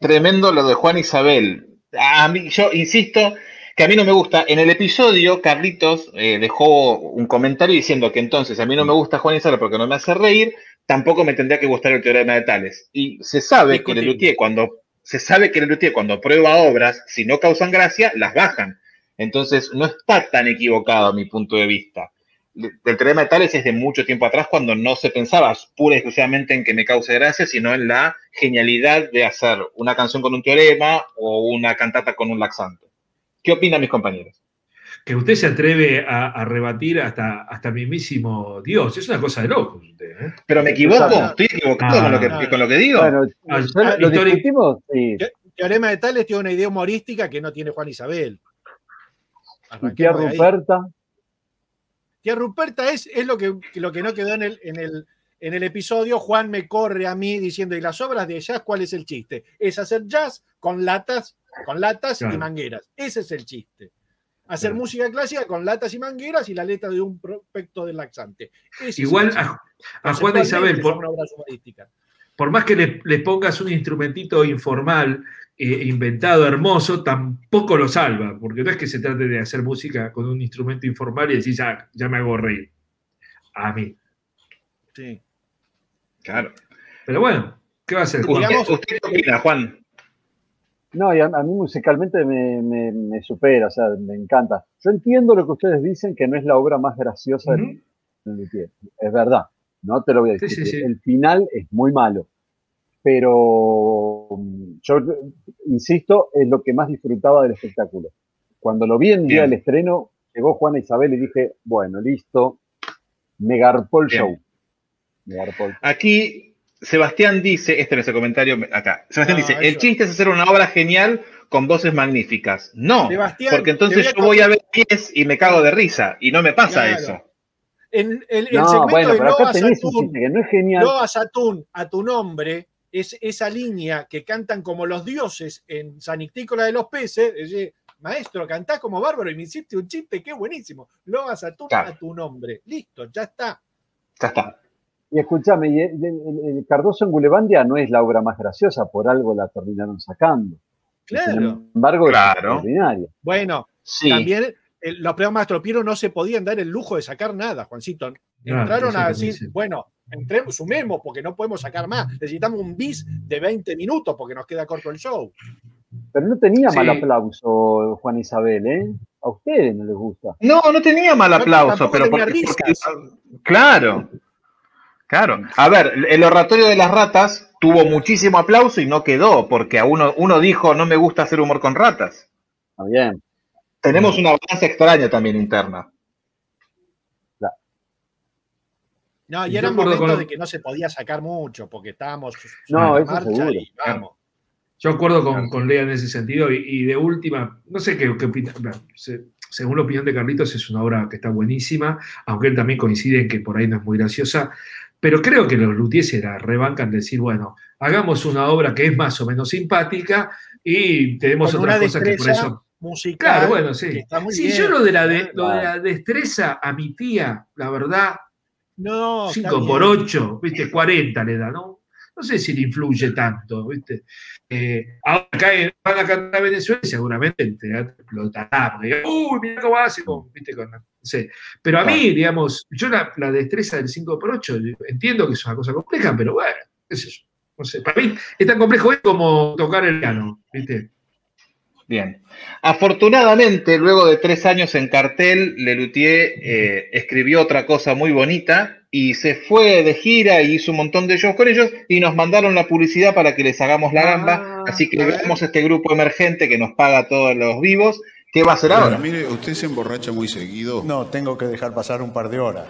Tremendo lo de Juan Isabel. A mí, yo insisto que a mí no me gusta. En el episodio, Carlitos eh, dejó un comentario diciendo que entonces a mí no me gusta Juan Isabel porque no me hace reír, tampoco me tendría que gustar el teorema de Tales. Y se sabe que Discutible. Lelutier cuando se sabe que Lelutier cuando prueba obras, si no causan gracia, las bajan. Entonces no está tan equivocado a mi punto de vista. El teorema de Tales es de mucho tiempo atrás cuando no se pensaba pura y exclusivamente en que me cause gracia, sino en la genialidad de hacer una canción con un teorema o una cantata con un laxante. ¿Qué opinan mis compañeros? Que usted se atreve a, a rebatir hasta, hasta mismísimo Dios. Es una cosa de locos usted, ¿eh? Pero me equivoco, estoy equivocado Ah, con, lo que, no. con lo que digo. Bueno, Ah, ¿ya ¿lo discutimos? Sí. Teorema de Tales tiene una idea humorística que no tiene Juan Isabel. Tía ahí. Ruperta, Tía Ruperta es, es lo, que, lo que no quedó en el, en, el, en el episodio. Juan me corre a mí diciendo, ¿y las obras de jazz cuál es el chiste? Es hacer jazz con latas, con latas y mangueras. Ese es el chiste. Hacer música clásica con latas y mangueras y la letra de un prospecto de laxante. Ese Igual a, a Juana Isabel, por, más que le, le pongas un instrumentito informal, eh, inventado, hermoso, tampoco lo salva, porque no es que se trate de hacer música con un instrumento informal y decís, ya, ya me hago reír. A mí. Sí. Claro. Pero bueno, ¿qué va a hacer? Juan? Digamos- ¿Usted qué opina, Juan? No, y a, a mí musicalmente me, me- me supera, o sea, me encanta. Yo entiendo lo que ustedes dicen, que no es la obra más graciosa de Lelutier. Es verdad, no te lo voy a Sí, discutir. sí, sí. El final es muy malo, pero yo insisto, es lo que más disfrutaba del espectáculo. Cuando lo vi en el día del estreno, llegó Juana Isabel y dije, bueno, listo, me garpó el Bien. show. Me garpó el- Aquí Sebastián dice, este no es el comentario, acá. Sebastián No, dice, el chiste es hacer una obra genial con voces magníficas. No, Sebastián, porque entonces voy yo voy a ver 10 y me cago de risa y no me pasa Claro. eso. En el, el No, segmento bueno, de pero acá Loa tenés un Satún, que no es genial. Loa Satún, a tu nombre, es esa línea que cantan como los dioses en San Nictícola de los Peces, es decir, maestro, cantás como bárbaro y me hiciste un chiste, qué buenísimo. Lo vas a tu, Claro. a tu nombre. Listo, ya está. Ya está. Y escúchame, y el, el- el Cardoso en Gulebandia no es la obra más graciosa, por algo la terminaron sacando. Sin Claro. embargo, es Claro. extraordinaria. Bueno, Sí. también eh, los programas Tropiero no se podían dar el lujo de sacar nada, Juancito. Claro, Entraron a decir, bueno, entremos, sumemos porque no podemos sacar más. Necesitamos un bis de 20 minutos porque nos queda corto el show. Pero no tenía Sí. mal aplauso, Juan Isabel, ¿eh? A ustedes no les gusta. No, no tenía mal aplauso, pero porque, claro, claro. A ver, el oratorio de las ratas tuvo muchísimo aplauso y no quedó, porque a uno, uno dijo no me gusta hacer humor con ratas. Está bien. Tenemos una balanza extraña también interna. No, y era acuerdo momento con- de que no se podía sacar mucho porque estábamos No, en eso marcha seguro. y vamos. Yo acuerdo con, con Lea en ese sentido y, y de última, no sé qué, qué opina, según la opinión de Carlitos es una obra que está buenísima, aunque él también coincide en que por ahí no es muy graciosa, pero creo que los Luthiers se la rebancan de decir, bueno, hagamos una obra que es más o menos simpática y tenemos otras cosas que por eso... musical. Claro, bueno, sí. Sí, bien. yo lo de, la de, Claro. lo de la destreza a mi tía, la verdad, No, está 5 por bien. 8, ¿viste? 40 le da, ¿no? No sé si le influye tanto, ¿viste? Eh, ahora cae, van a cantar Venezuela y seguramente el teatro explotará. porque Uy, mira cómo hace, ¿viste? Con, no sé. Pero a mí, digamos, yo la, la destreza del 5 por 8 entiendo que es una cosa compleja, pero bueno, qué sé yo. No sé, para mí es tan complejo como tocar el piano, ¿viste? Bien. Afortunadamente, luego de tres años en cartel, Lelutier eh, escribió otra cosa muy bonita y se fue de gira y hizo un montón de shows con ellos y nos mandaron la publicidad para que les hagamos la gamba. Así que veamos este grupo emergente que nos paga todos los vivos. ¿Qué va a hacer ahora? Mire, ¿usted se emborracha muy seguido? No, tengo que dejar pasar un par de horas.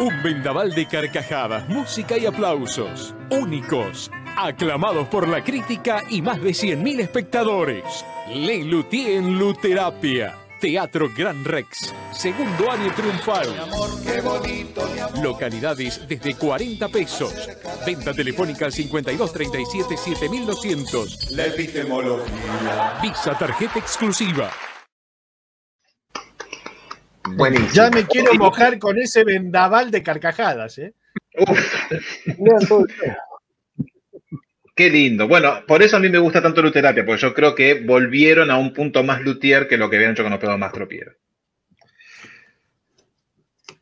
Un vendaval de carcajadas, música y aplausos. Únicos, aclamados por la crítica y más de 100.000 espectadores. Le Luthier en Luterapia. Teatro Gran Rex. Segundo año triunfal. Localidades desde 40 pesos. Venta telefónica al 5237 7200. La epistemología. Visa tarjeta exclusiva. Buenísimo. Ya me quiero mojar con ese vendaval de carcajadas, ¿eh? Qué lindo. Bueno, por eso a mí me gusta tanto Luterapia, porque yo creo que volvieron a un punto más luthier que lo que habían hecho con los pedos más tropiero.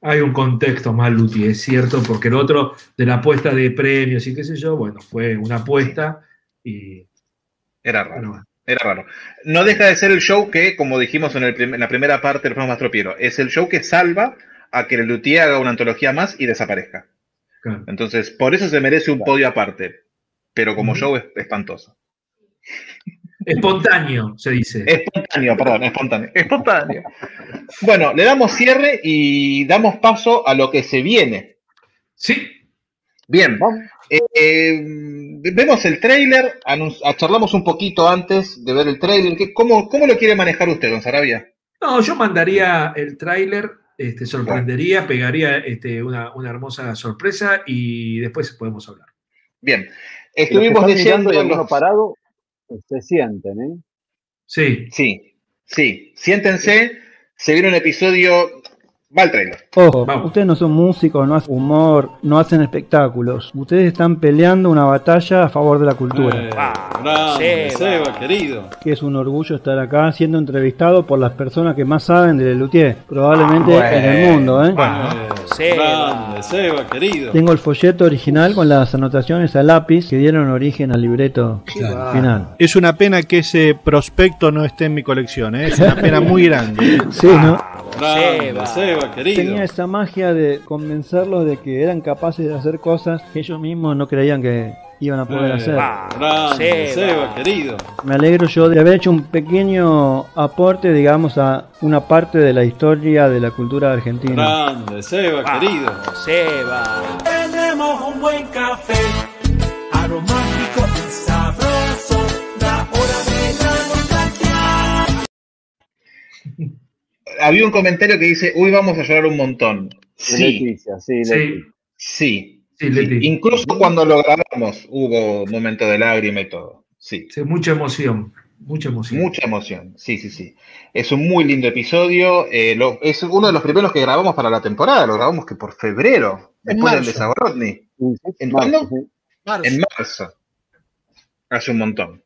Hay un contexto más Luti, es cierto, porque el otro de la apuesta de premios y qué sé yo, bueno, fue una apuesta y. Era raro. Era raro. No deja de ser el show que, como dijimos en, el prim- en la primera parte del programa más tropiero, es el show que salva a que el Luthier haga una antología más y desaparezca. Claro. Entonces, por eso se merece un podio aparte. Pero como show es espantoso. Espontáneo, se dice. Espontáneo, perdón, espontáneo. Espontáneo. Bueno, le damos cierre y damos paso a lo que se viene. Sí. Bien. Eh, eh, vemos el tráiler, anun- ah, charlamos un poquito antes de ver el tráiler. ¿Qué- ¿Cómo, ¿Cómo lo quiere manejar usted, don Sarabia? No, yo mandaría el tráiler, este, sorprendería, pegaría este, una, una hermosa sorpresa y después podemos hablar. Bien. Los Estuvimos y alguno los- parado, eh, se sienten, ¿eh? Sí. Sí, sí. Siéntense, se viene un episodio. Va el trailer. Ojo, ustedes no son músicos, no hacen humor, no hacen espectáculos. Ustedes están peleando una batalla a favor de la cultura. Eh, grande, Seba, querido. Que es un orgullo estar acá siendo entrevistado por las personas que más saben de Lelutier, probablemente Ah, en el bueno, mundo. ¿eh? Grande, Seba, querido. Tengo el folleto original con las anotaciones a lápiz que dieron origen al libreto final. Es una pena que ese prospecto no esté en mi colección, ¿eh? es una pena muy grande. Sí, ¿no? Grande, Seba, querido. Tenía esa magia de convencerlos de que eran capaces de hacer cosas que ellos mismos no creían que iban a poder Eh, hacer. Grande, Seba, querido. Me alegro yo de haber hecho un pequeño aporte, digamos, a una parte de la historia de la cultura argentina. Grande, Seba, querido. Seba. Tenemos un buen café, aromático Había un comentario que dice, uy, vamos a llorar un montón. Sí, Leticia, sí, Leti. sí. Sí, sí. Leti. Incluso cuando lo grabamos hubo un momento de lágrima y todo. Sí. Sí, mucha emoción. Mucha emoción. Mucha emoción, sí, sí, sí. Es un muy lindo episodio. eh, lo- es uno de los primeros que grabamos para la temporada. Lo grabamos que por febrero, después del de Sagorodny. ¿En Marzo, cuándo? Marzo. En marzo. Hace un montón.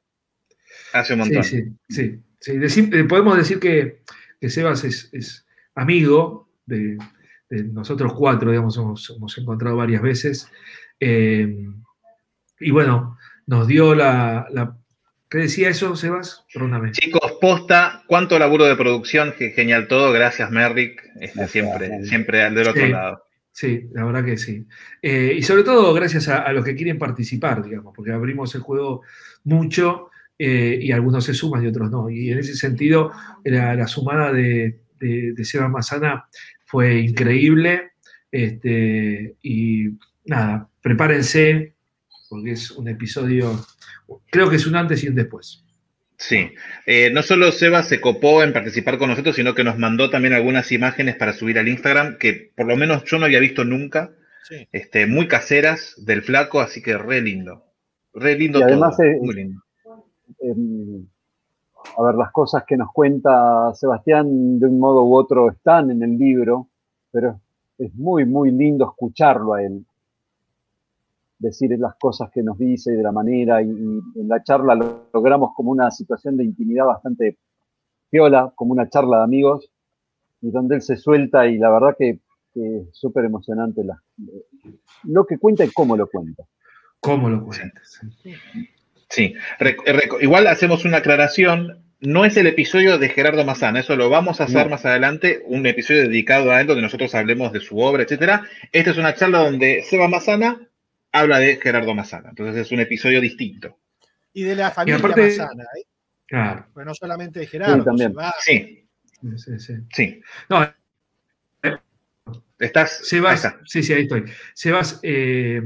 Hace un montón. Sí, sí, sí. eh, podemos decir que, que Sebas es, es amigo de, de nosotros cuatro, digamos, hemos, hemos encontrado varias veces. Eh, y bueno, nos dio la, la- ¿Qué decía eso, Sebas? Perdóname. Chicos, posta, cuánto laburo de producción, que genial todo. Gracias, Merrick. Este, siempre, siempre al del otro Sí. lado. Sí, la verdad que sí. Eh, y sobre todo gracias a, a los que quieren participar, digamos, porque abrimos el juego mucho eh, y algunos se suman y otros no. Y en ese sentido, la, la sumada de, de, de Seba Mazana fue increíble. Este, y nada, prepárense, porque es un episodio, creo que es un antes y un después. Sí. Eh, no solo Seba se copó en participar con nosotros, sino que nos mandó también algunas imágenes para subir al Instagram, que por lo menos yo no había visto nunca. Sí. Este, muy caseras del flaco, así que re lindo. Re lindo Y además todo. es- Muy lindo. Em, a ver, las cosas que nos cuenta Sebastián de un modo u otro están en el libro, pero es muy, muy lindo escucharlo a él. Decir las cosas que nos dice y de la manera, y, y en la charla lo logramos como una situación de intimidad bastante piola, como una charla de amigos, y donde él se suelta y la verdad que, que es súper emocionante la- lo que cuenta y cómo lo cuenta. ¿Cómo lo cuentas? Sí. Rec- rec- igual hacemos una aclaración. No es el episodio de Gerardo Mazana, eso lo vamos a hacer No. más adelante, un episodio dedicado a él donde nosotros hablemos de su obra, etcétera. Esta es una charla donde Seba Mazana habla de Gerardo Mazana. Entonces es un episodio distinto. Y de la familia aparte- Mazana, ¿eh? Claro. Pues no solamente de Gerardo, Sí, también. Sí, Sí, sí. sí. No, Estás. ahí Sebas, está. sí, sí, ahí estoy. Sebas eh,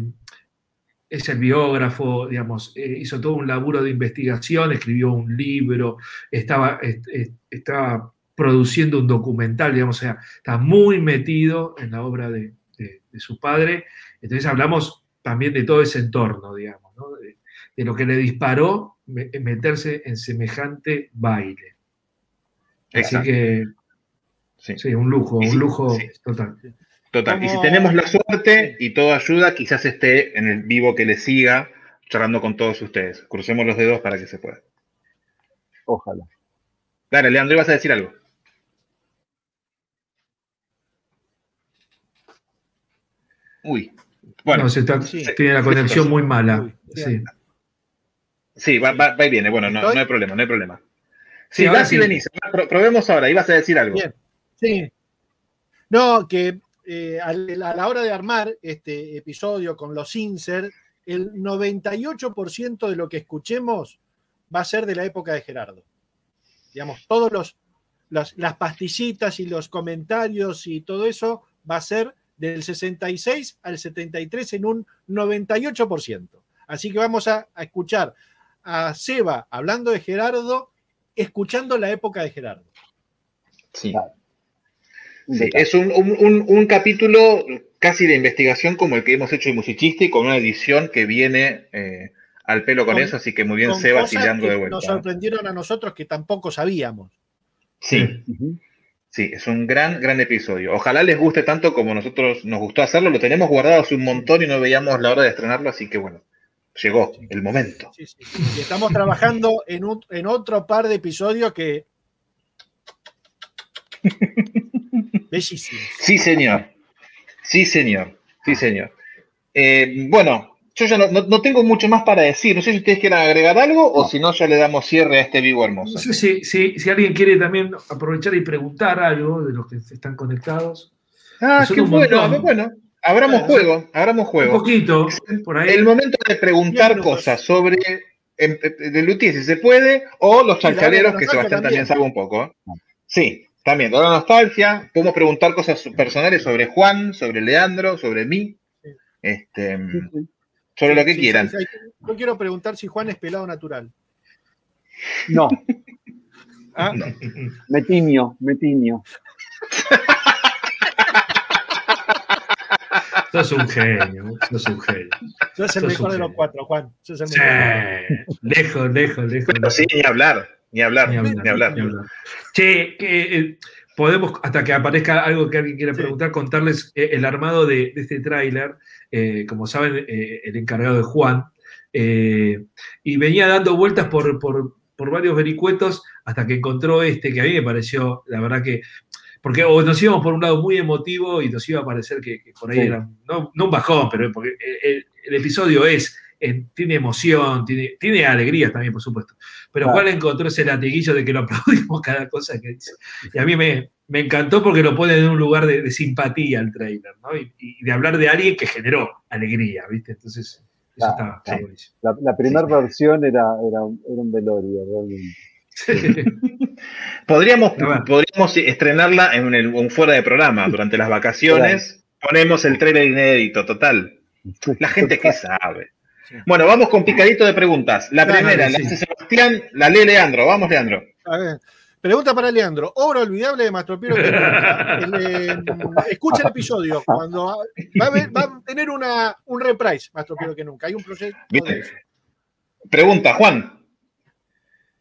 es el biógrafo, digamos, eh, hizo todo un laburo de investigación, escribió un libro, estaba, est- est- estaba produciendo un documental, digamos, o sea, está muy metido en la obra de, de- de su padre. Entonces hablamos también de todo ese entorno, digamos, ¿no? de, de lo que le disparó me- meterse en semejante baile. Así Exacto. que, Sí. sí, un lujo, un lujo sí. total. Total. Y si tenemos la suerte y todo ayuda, quizás esté en el vivo que le siga charlando con todos ustedes. Crucemos los dedos para que se pueda. Ojalá. Dale, Leandro, ibas a decir algo. Uy. Bueno, No, se está- sí. tiene la conexión muy mala. Uy, Sí. sí, va, va- va y viene. Bueno, no, no hay problema, no hay problema. Sí, Sí, ahora vas y sí. venís. Pro- probemos ahora, ibas a decir algo. Bien. Sí. No, que eh, a la hora de armar este episodio con los insert, el 98% de lo que escuchemos va a ser de la época de Gerardo. Digamos, todos los, las- las pastillitas y los comentarios y todo eso va a ser del 66 al 73 en un 98%. Así que vamos a, a escuchar a Seba hablando de Gerardo, escuchando la época de Gerardo. Sí. Sí, es un, un- un- un capítulo casi de investigación como el que hemos hecho en Musichiste y con una edición que viene eh, al pelo con, Con- eso, así que muy bien cosas Leandro que de vuelta. Nos sorprendieron a nosotros que tampoco sabíamos. Sí, Ujú. sí, es un gran, gran episodio. Ojalá les guste tanto como nosotros nos gustó hacerlo. Lo tenemos guardado hace un montón y no veíamos la hora de estrenarlo, así que bueno, llegó el momento. Sí, sí, sí. Y estamos trabajando en, un- en otro par de episodios que. Bellísimos. Sí, señor. Sí, señor. Sí, señor. Eh, bueno, yo ya no, no- no tengo mucho más para decir. No sé si ustedes quieren agregar algo o si no, ya le damos cierre a este vivo hermoso. No sé si, si- si alguien quiere también aprovechar y preguntar algo de los que están conectados. Ah, qué un bueno, bueno. Abramos Bueno, juego, abramos Un juego. poquito, por ahí. El momento de preguntar cosas sobre em, eh, de Lutier, si se puede, o los chalchaleros, que Sebastián también también. sabe un poco. Sí, también, de la nostalgia. Podemos preguntar cosas personales sobre Juan, sobre Leandro, sobre mí. Este, sobre lo que Sí, quieran. sí, sí. Yo quiero preguntar si Juan es pelado natural. No, Ah, me tiño, me tiño. Sos un genio, sos un genio. Sos el Sos mejor de los cuatro, Juan. Sos el Sí, mejor. lejos, lejos, lejos. Pero sí, ni hablar. Ni hablar, Ni ni hablar, hablar. ni hablar. Che, que, eh, podemos, hasta que aparezca algo que alguien quiera preguntar, contarles eh, el armado de, de este tráiler. Eh, como saben, eh, el encargado de Juan. eh, y venía dando vueltas por, por- por varios vericuetos hasta que encontró este, que a mí me pareció, la verdad que. Porque o nos íbamos por un lado muy emotivo y nos iba a parecer que, que por ahí Sí. era. No, no un bajón, pero porque el, el- el episodio es. eh, tiene emoción, tiene, tiene alegrías también, por supuesto. Pero Claro. Juan encontró ese latiguillo de que lo aplaudimos cada cosa que dice. Y a mí me, me encantó porque lo pone en un lugar de, de simpatía el trailer, ¿no? Y, y de hablar de alguien que generó alegría, ¿viste? Entonces, eso Claro, está, está buenísimo. La, la primera versión era, era, un, era un velorio, realmente. Podríamos, podríamos estrenarla en un, un fuera de programa durante las vacaciones. Ponemos el trailer inédito, total. La gente que sabe. Bueno, vamos con picadito de preguntas. La Claro, primera, la hace Sebastián, la lee Leandro. Vamos, Leandro. A ver, pregunta para Leandro. Obra olvidable de nunca. El, eh, escucha el episodio. Cuando va a, ver- va a tener una, un reprise, Mastropiero que nunca. Hay un proyecto de Bien. eso. Pregunta, Juan.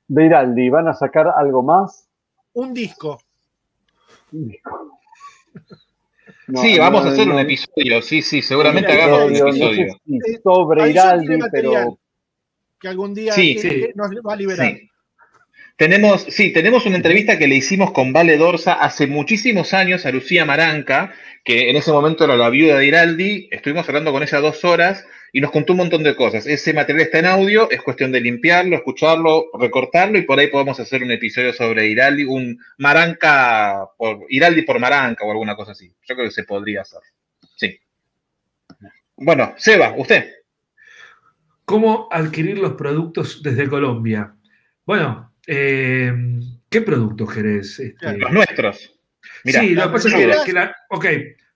De Iraldi, ¿van a sacar algo más? Un disco. No, sí, vamos no, a hacer no. un episodio. Sí, sí, seguramente hagamos un episodio, no episodio. sé si sobre Iraldi, pero Que algún día Sí, que- sí. que nos va a liberar. Sí. Tenemos, sí, tenemos una entrevista que le hicimos con Vale Dorsa hace muchísimos años a Lucía Maranca, que en ese momento era la viuda de Iraldi. Estuvimos hablando con ella dos horas y nos contó un montón de cosas. Ese material está en audio, es cuestión de limpiarlo, escucharlo, recortarlo y por ahí podemos hacer un episodio sobre Iraldi, un Maranca, por, Iraldi por Maranca o alguna cosa así. Yo creo que se podría hacer. Sí. Bueno, Seba, usted. ¿Cómo adquirir los productos desde Colombia? Bueno, eh, ¿qué productos querés? Este, Los nuestros. Mirá, sí, lo que pasa es que, la- ok,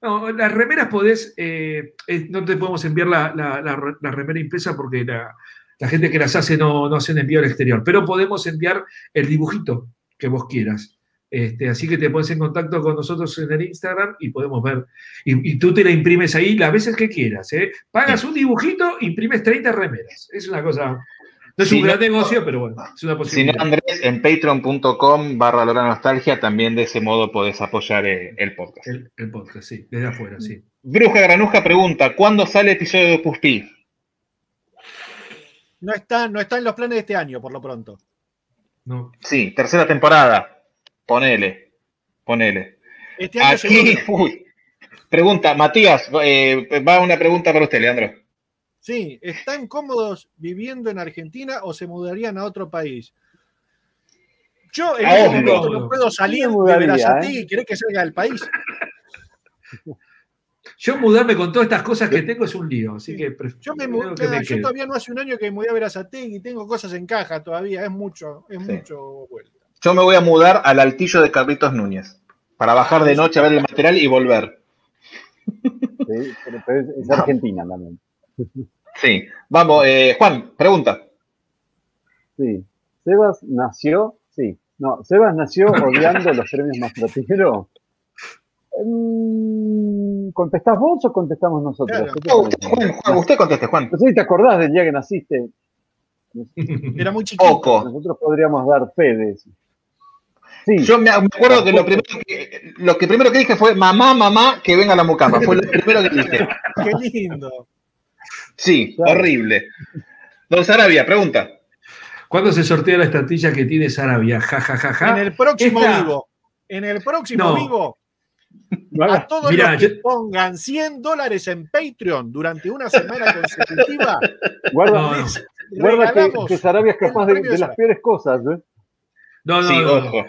no, las remeras podés, eh, eh, no te podemos enviar la, la- la re- la remera impresa porque la, la gente que las hace no, no hacen envío al exterior, pero podemos enviar el dibujito que vos quieras. Este, así que te pones en contacto con nosotros en el Instagram y podemos ver. Y, y tú te la imprimes ahí las veces que quieras. ¿eh? Pagas un dibujito, imprimes 30 remeras. Es una cosa. No es Si un gran no- negocio, pero bueno, es una Si no, posibilidad. Andrés, en patreon.com barra Lora Nostalgia también de ese modo podés apoyar eh, el podcast. El, el podcast, sí, desde afuera, sí. Bruja Granuja pregunta, ¿cuándo sale el episodio de Puspí? No está, no está en los planes de este año, por lo pronto. No. Sí, tercera temporada. Ponele, ponele. Este año Aquí, uy. Pregunta, Matías, eh, va una pregunta para usted, Leandro. Sí, ¿están cómodos viviendo en Argentina o se mudarían a otro país? Yo en este momento no puedo salir de Verazategui ¿eh? y querer que salga del país. Yo mudarme con todas estas cosas que tengo es un lío, así que prefiero Yo, me, mu- que claro, me yo todavía no hace un año que me mudé a Verazategui y tengo cosas en caja todavía, es mucho, es Sí. mucho vuelta. Yo me voy a mudar al altillo de Carlitos Núñez para bajar de noche a ver el material y volver. Sí, pero, pero es, es Argentina también. Sí, vamos, eh, Juan, pregunta. Sí. Sebas nació, sí. No, Sebas nació odiando los premios Mastropiero. Mm, ¿Contestás vos o contestamos nosotros? Claro. ¿Qué te Oh, parece? Juan, Juan, usted conteste, Juan. No sé si te acordás del día que naciste. Era muy chiquito. Poco. Nosotros podríamos dar fe de eso. Sí, Yo me me acuerdo que lo primero que, lo que primero que dije fue mamá, mamá, que venga la mucama. Fue lo primero que dije. Qué lindo. Sí, Claro. horrible. Don Sarabia, pregunta. ¿Cuándo se sortea la estatuilla que tiene Sarabia? Ja, ja, ja, ja. En el próximo Esta- vivo, en el próximo No. vivo, a todos Mirá, los que yo- pongan 100 dólares en Patreon durante una semana consecutiva, guarda, No, no. les guarda que, que Sarabia es capaz de, las peores cosas. ¿eh? No, no, sí, no, no. ojo.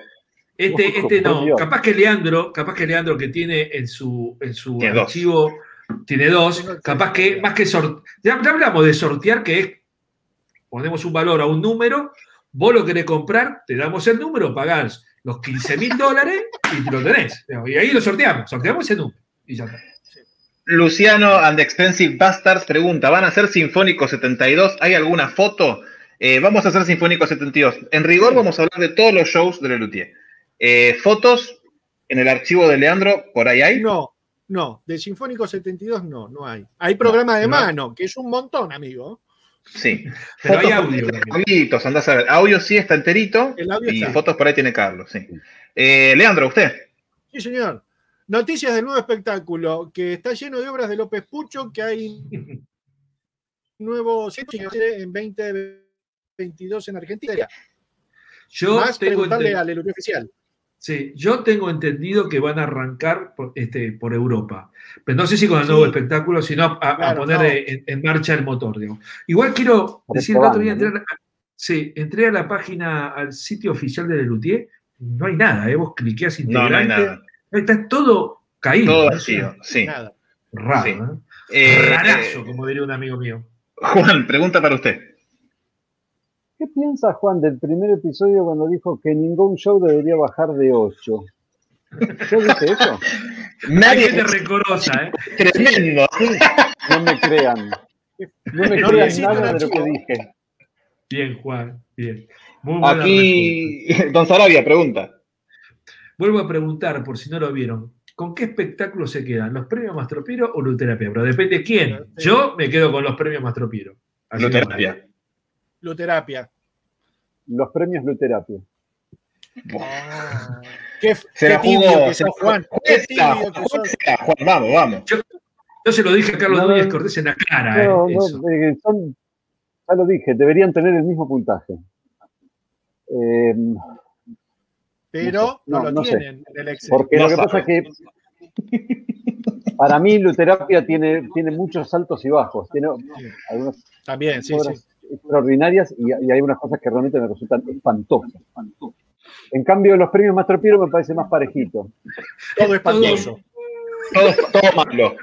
Este, Ojo, este no. Dios. Capaz que Leandro, capaz que Leandro que tiene en su, en su archivo, tiene dos, capaz que más que sortear, ya, ya hablamos de sortear, que es, ponemos un valor a un número, vos lo querés comprar, te damos el número, pagás los 15 mil dólares y te lo tenés. Y ahí lo sorteamos, sorteamos ese número. Y ya está. Luciano and the Expensive Bastards pregunta, ¿van a hacer Sinfónico 72? ¿Hay alguna foto? Eh, vamos a hacer Sinfónico 72. En rigor vamos a hablar de todos los shows de Lelutier. Eh, ¿Fotos en el archivo de Leandro? ¿Por ahí hay? No, no, del Sinfónico 72 no, no hay. Hay programa de no. mano, que es un montón, amigo. Sí. Pero hay audio poquitos, andás a ver. Audio sí está enterito El audio y está. fotos por ahí tiene Carlos, sí. Eh, Leandro, usted. Sí, señor. Noticias del nuevo espectáculo, que está lleno de obras de López Pucho, que hay nuevos en 2022 en Argentina. Yo Más tengo preguntarle al oficial. Sí, yo tengo entendido que van a arrancar por, este, por Europa. Pero no sé si con el Sí. nuevo espectáculo, sino a, poner no. en, en marcha el motor. digo. Igual quiero Por decir, el otro día entré, a la, sí, entré a la página, al sitio oficial de Lelutier, no hay nada, ¿eh? vos cliqueas No, no hay integrante, nada. está todo caído. Todo vacío, sí. Nada. Raro, Sí. ¿eh? Eh, Rarazo, eh, como diría un amigo mío. Juan, pregunta para usted. ¿Qué piensa Juan del primer episodio cuando dijo que ningún show debería bajar de 8? ¿Yo dije eso? Nadie recorosa, ¿eh? tremendo. No me crean. No me No crean nada de lo que dije. Bien, Juan, bien. Muy buena respuesta. Aquí, Don Sarabia, pregunta. Vuelvo a preguntar, por si no lo vieron, ¿con qué espectáculo se quedan? ¿Los premios Mastropiero o Luterapia? Pero depende quién. Yo me quedo con los premios Mastropiero. Luterapia. Luterapia. Los premios Luterapia. Qué, Se qué la tibio jugó. que se la sos, Juan. Qué que Juan, vamos, vamos. Yo se lo dije a Carlos No, Núñez no. Cortés en la cara. No, eh, no, eso. eh, son, ya lo dije, deberían tener el mismo puntaje. Eh, Pero no, No, lo no sé. tienen en el Excel. porque No lo que sabe. pasa es que para mí Luterapia tiene, tiene muchos altos y bajos. Tiene algunas También, sí, obras sí. Extraordinarias y, y hay unas cosas que realmente me resultan espantosas. espantosas. En cambio, los premios Mastropiero me parece más parejito. Todo espantoso. Todo, todo malo.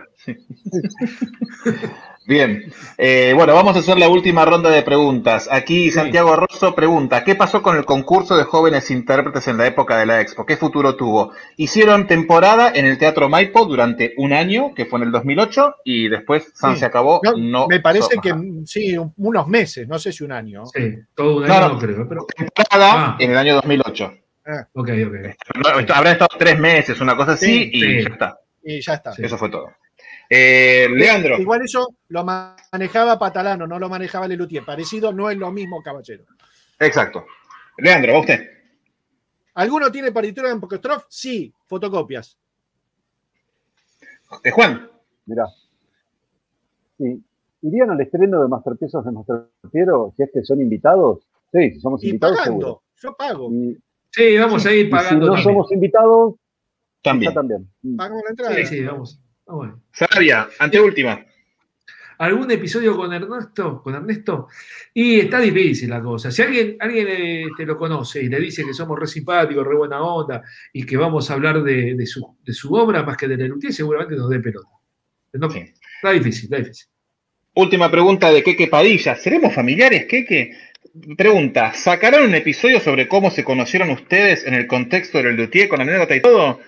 Bien. Eh, bueno, vamos a hacer la última ronda de preguntas. Aquí Santiago Rosso pregunta, ¿qué pasó con el concurso de jóvenes intérpretes en la época de la Expo? ¿Qué futuro tuvo? Hicieron temporada en el Teatro Maipo durante un año, que fue en el 2008, y después San Sí. se acabó. No, No, me parece so- que sí, un- unos meses, no sé si un año. Sí, todo un año no, no. creo. Pero... temporada Ah. en el año 2008. Ah, Ok, ok. No, esto- Habrán estado tres meses, una cosa así, Sí, y sí. ya está. Y ya está. Eso fue todo. Eh, Leandro, Igual eso lo manejaba Patalano, no lo manejaba Lelutier. Parecido no es lo mismo, caballero. exacto. Leandro, ¿va usted? ¿Alguno tiene partitura en Pokestrof? Sí, fotocopias. Eh, Juan. Mirá. Sí. ¿Irían al estreno de Masterpieces de Mastropiero si es que son invitados? Sí, si somos Y invitados, pagando, seguro. yo pago. Y, Sí, vamos a ir y si pagando no también. somos invitados, También. también. Mm. Pagamos la entrada. Sí, sí, vamos. Ah, bueno. Sarabia, anteúltima. ¿Algún episodio con Ernesto? ¿Con Ernesto? Y está difícil la cosa. Si alguien, alguien eh, te lo conoce y le dice que somos re simpáticos, re buena onda y que vamos a hablar de, de su, de su obra más que de Lelutier, seguramente nos dé pelota. No, Sí. Está difícil, está difícil. Última pregunta de Keke Padilla. ¿Seremos familiares, Keke? Pregunta, ¿sacarán un episodio sobre cómo se conocieron ustedes en el contexto del Luthier con anécdota y todo?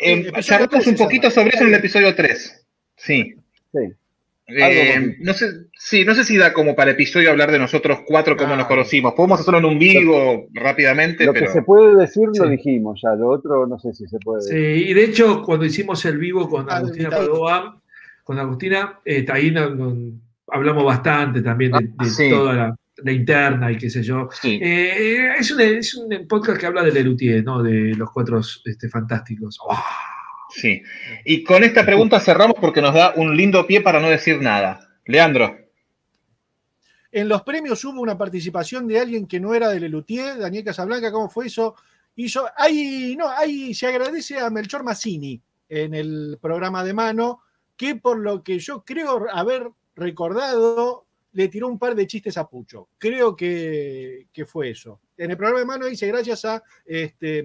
Eh, charlamos tres un poquito sobre eso en el episodio 3. Sí. Sí. Eh, no sé, sí, no sé si da como para episodio hablar de nosotros cuatro cómo Ah. nos conocimos. Podemos hacerlo en un vivo rápidamente, Lo que se puede decir lo Sí. dijimos ya, lo otro no sé si se puede Sí, decir. y de hecho, cuando hicimos el vivo con Ah, Agustina. Padoa, con Agustina, eh, ahí no- no- hablamos bastante también de, Ah, de sí. toda la, la interna y qué sé yo. sí. Eh, es, un, es un podcast que habla de Lelutier, ¿no? De los cuatro este, fantásticos. ¡Oh! Sí. Y con esta pregunta cerramos porque nos da un lindo pie para no decir nada. Leandro. En los premios hubo una participación de alguien que no era de Lelutier, Daniel Casablanca, ¿cómo fue eso? Hizo, ahí, no, ahí se agradece a Melchor Massini en el programa de mano, que por lo que yo creo haber recordado, le tiró un par de chistes a Pucho. Creo que, que fue eso. En el programa de mano dice gracias a, este,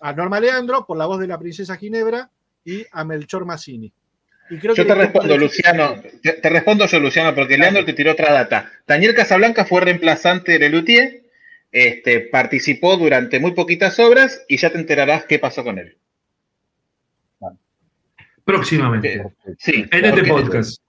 a Norma Leandro por la voz de la princesa Ginebra y a Melchor Massini. Y creo Yo que te respondo. Luciano. Te, te respondo yo, Luciano, porque Leandro te tiró otra data. Daniel Casablanca fue reemplazante de Lelutier, este, participó durante muy poquitas obras y ya te enterarás qué pasó con él. Próximamente. Eh, Sí. en este podcast.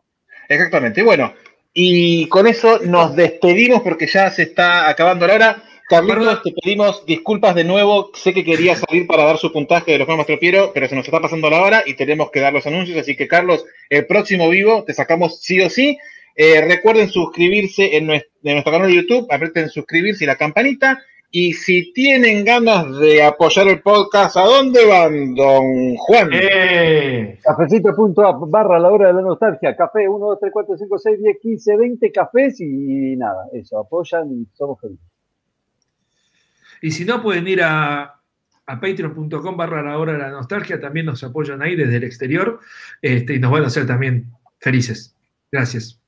Exactamente. Bueno, y con eso nos despedimos porque ya se está acabando la hora. Carlitos, te pedimos disculpas de nuevo. Sé que quería salir para dar su puntaje de los premios Tropiero, pero se nos está pasando la hora y tenemos que dar los anuncios. Así que, Carlos, el próximo vivo te sacamos sí o sí. Eh, recuerden suscribirse en nuestro, en nuestro canal de YouTube, aprieten suscribirse y la campanita. Y si tienen ganas de apoyar el podcast, ¿a dónde van, don Juan? Eh. Cafecito.app barra la hora de la nostalgia. Café 1, 2, 3, 4, 5, 6, 10, 15, 20 cafés y nada, eso, apoyan y somos felices. Y si no, pueden ir a, a patreon.com barra la hora de la nostalgia, también nos apoyan ahí desde el exterior este, y nos van a hacer también felices. Gracias.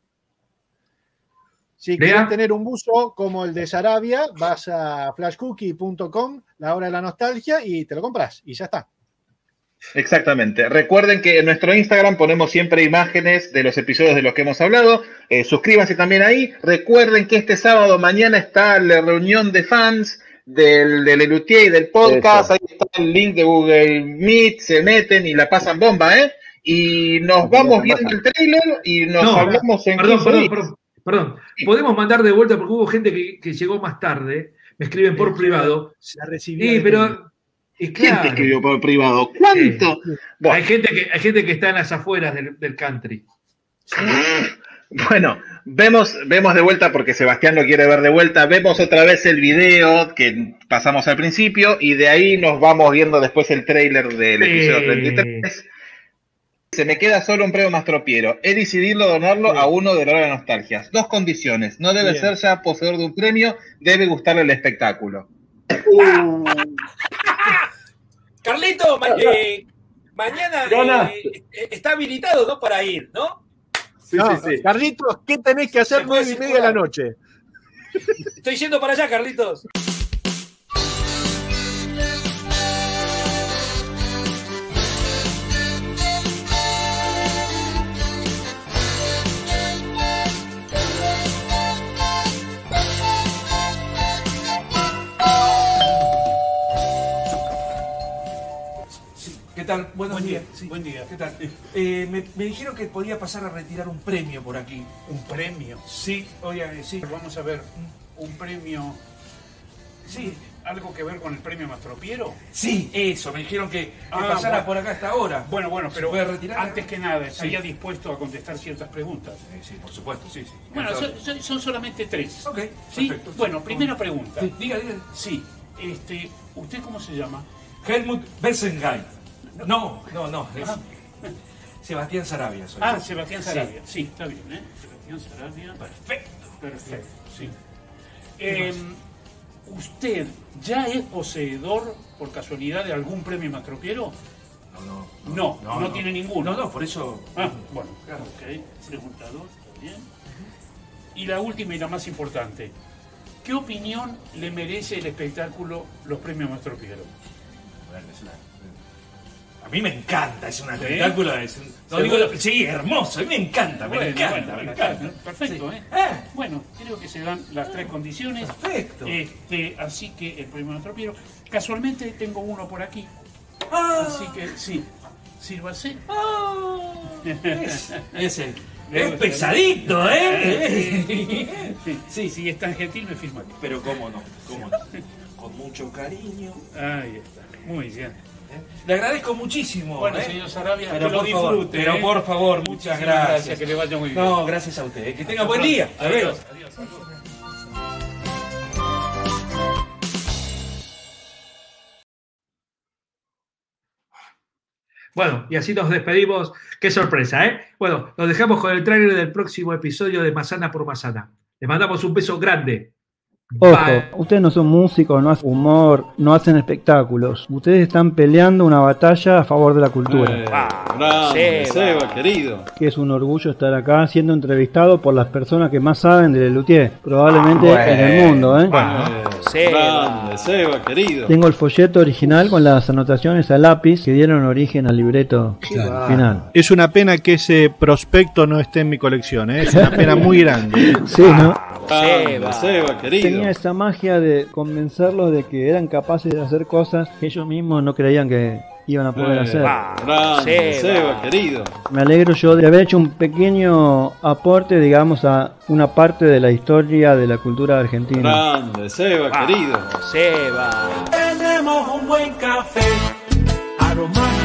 Si Lea. quieres tener un buzo como el de Sarabia, vas a flashcookie.com, la hora de la nostalgia, y te lo compras. Y ya está. Exactamente. Recuerden que en nuestro Instagram ponemos siempre imágenes de los episodios de los que hemos hablado. Eh, suscríbanse también ahí. Recuerden que este sábado mañana está la reunión de fans del, del Elutier y del podcast. Eso. Ahí está el link de Google Meet. Se meten y la pasan bomba, ¿eh? Y nos vamos viendo el trailer y nos No, hablamos en perdón, 15 perdón, perdón, perdón. Podemos mandar de vuelta porque hubo gente que, que llegó más tarde, me escriben por privado. La recibí. Sí, pero. Y ¿Quién claro, te escribió por privado? ¿Cuánto? hay, gente que, hay gente que está en las afueras del, del country. Bueno, vemos, vemos de vuelta porque Sebastián lo quiere ver de vuelta. Vemos otra vez el video que pasamos al principio y de ahí nos vamos viendo después el trailer del Sí. episodio 33. Se me queda solo un premio mastropiero. He decidido donarlo a uno de la hora de nostalgias. Dos condiciones. No debe Bien. ser ya poseedor de un premio, debe gustarle el espectáculo. Carlito, ma- eh, mañana eh, eh, está habilitado, ¿no? Para ir, ¿no? No, Carlitos, ¿qué tenés que hacer nueve y media de la noche? Estoy yendo para allá, Carlitos. Tal? Buenos Buen días. día, Sí. buen día. ¿Qué tal? Eh, me, me dijeron que podía pasar a retirar un premio por aquí. ¿Un premio? Sí, oye, sí, vamos a ver. Un premio. Sí, ¿algo que ver con el premio Mastropiero? Sí, eso. Me dijeron que, que Ah, pasara bueno. por acá hasta ahora. Bueno, bueno, pero antes que nada, estaría Sí. dispuesto a contestar ciertas preguntas. Eh, sí, por supuesto, sí, sí. Bueno, son, Entonces- son- son solamente tres. Ok, ¿Sí? perfecto. Bueno, primera pregunta. Diga, diga. Sí, este, ¿usted cómo se llama? Helmut Bessengeit. No, no, no. es Sebastián Sarabia. soy Ah. Sebastián. Sarabia. Sí, está bien, ¿eh? Sebastián Sarabia. Perfecto. Perfecto, sí. Eh, ¿Usted ya es poseedor, por casualidad, de algún premio Mastropiero? No, No, no, tiene ninguno. No, no, por eso. Ah, bueno, ok. Pregunta dos, está bien. Y la última y la más importante. ¿Qué opinión le merece el espectáculo Los Premios Mastropiero? Bueno, es una- A mí me encanta, es un ¿Sí? espectáculo. Es un- no ¿Seguro? digo- sí, hermoso, a mí me encanta, me Bueno, encanta, bueno, me encanta. Perfecto, Sí. ¿eh? Ah, Bueno, creo que se dan las tres condiciones. Perfecto. Este, así que el premio Mastropiero. Casualmente tengo uno por aquí. Ah. Así que sí, sírvase. es, es el- Luego es pesadito, ¿eh? Sí, sí, es tan gentil, me firma. Pero cómo no, cómo no. Con mucho cariño. Ahí está. Muy bien. Le agradezco muchísimo. Bueno, ¿eh? señor Sarabia, pero que lo por favor, disfrute, Pero ¿eh? por favor, muchas Muchísimas gracias. gracias, que le vaya muy bien. No, gracias a usted. Que tenga buen día. Adiós, adiós, adiós. Bueno, y así nos despedimos. Qué sorpresa, ¿eh? Bueno, nos dejamos con el trailer del próximo episodio de Masana por Masana. Les mandamos un beso grande. Ojo, ustedes no son músicos, no hacen humor, no hacen espectáculos. Ustedes están peleando una batalla a favor de la cultura. Eh, grande, Seba, querido. Que es un orgullo estar acá siendo entrevistado por las personas que más saben de Lelutier, probablemente Ah, en el mundo. ¿eh? Eh, grande, Seba, querido. Tengo el folleto original con las anotaciones a lápiz que dieron origen al libreto final. Es una pena que ese prospecto no esté en mi colección, ¿eh? es una pena muy grande. Sí, ¿no? Grande, Seba, querido. Tenía esa magia de convencerlos de que eran capaces de hacer cosas que ellos mismos no creían que iban a poder Eh, hacer. Grande, Seba, querido. Me alegro yo de haber hecho un pequeño aporte, digamos, a una parte de la historia de la cultura argentina. Grande, Seba, querido. Tenemos un buen café aromático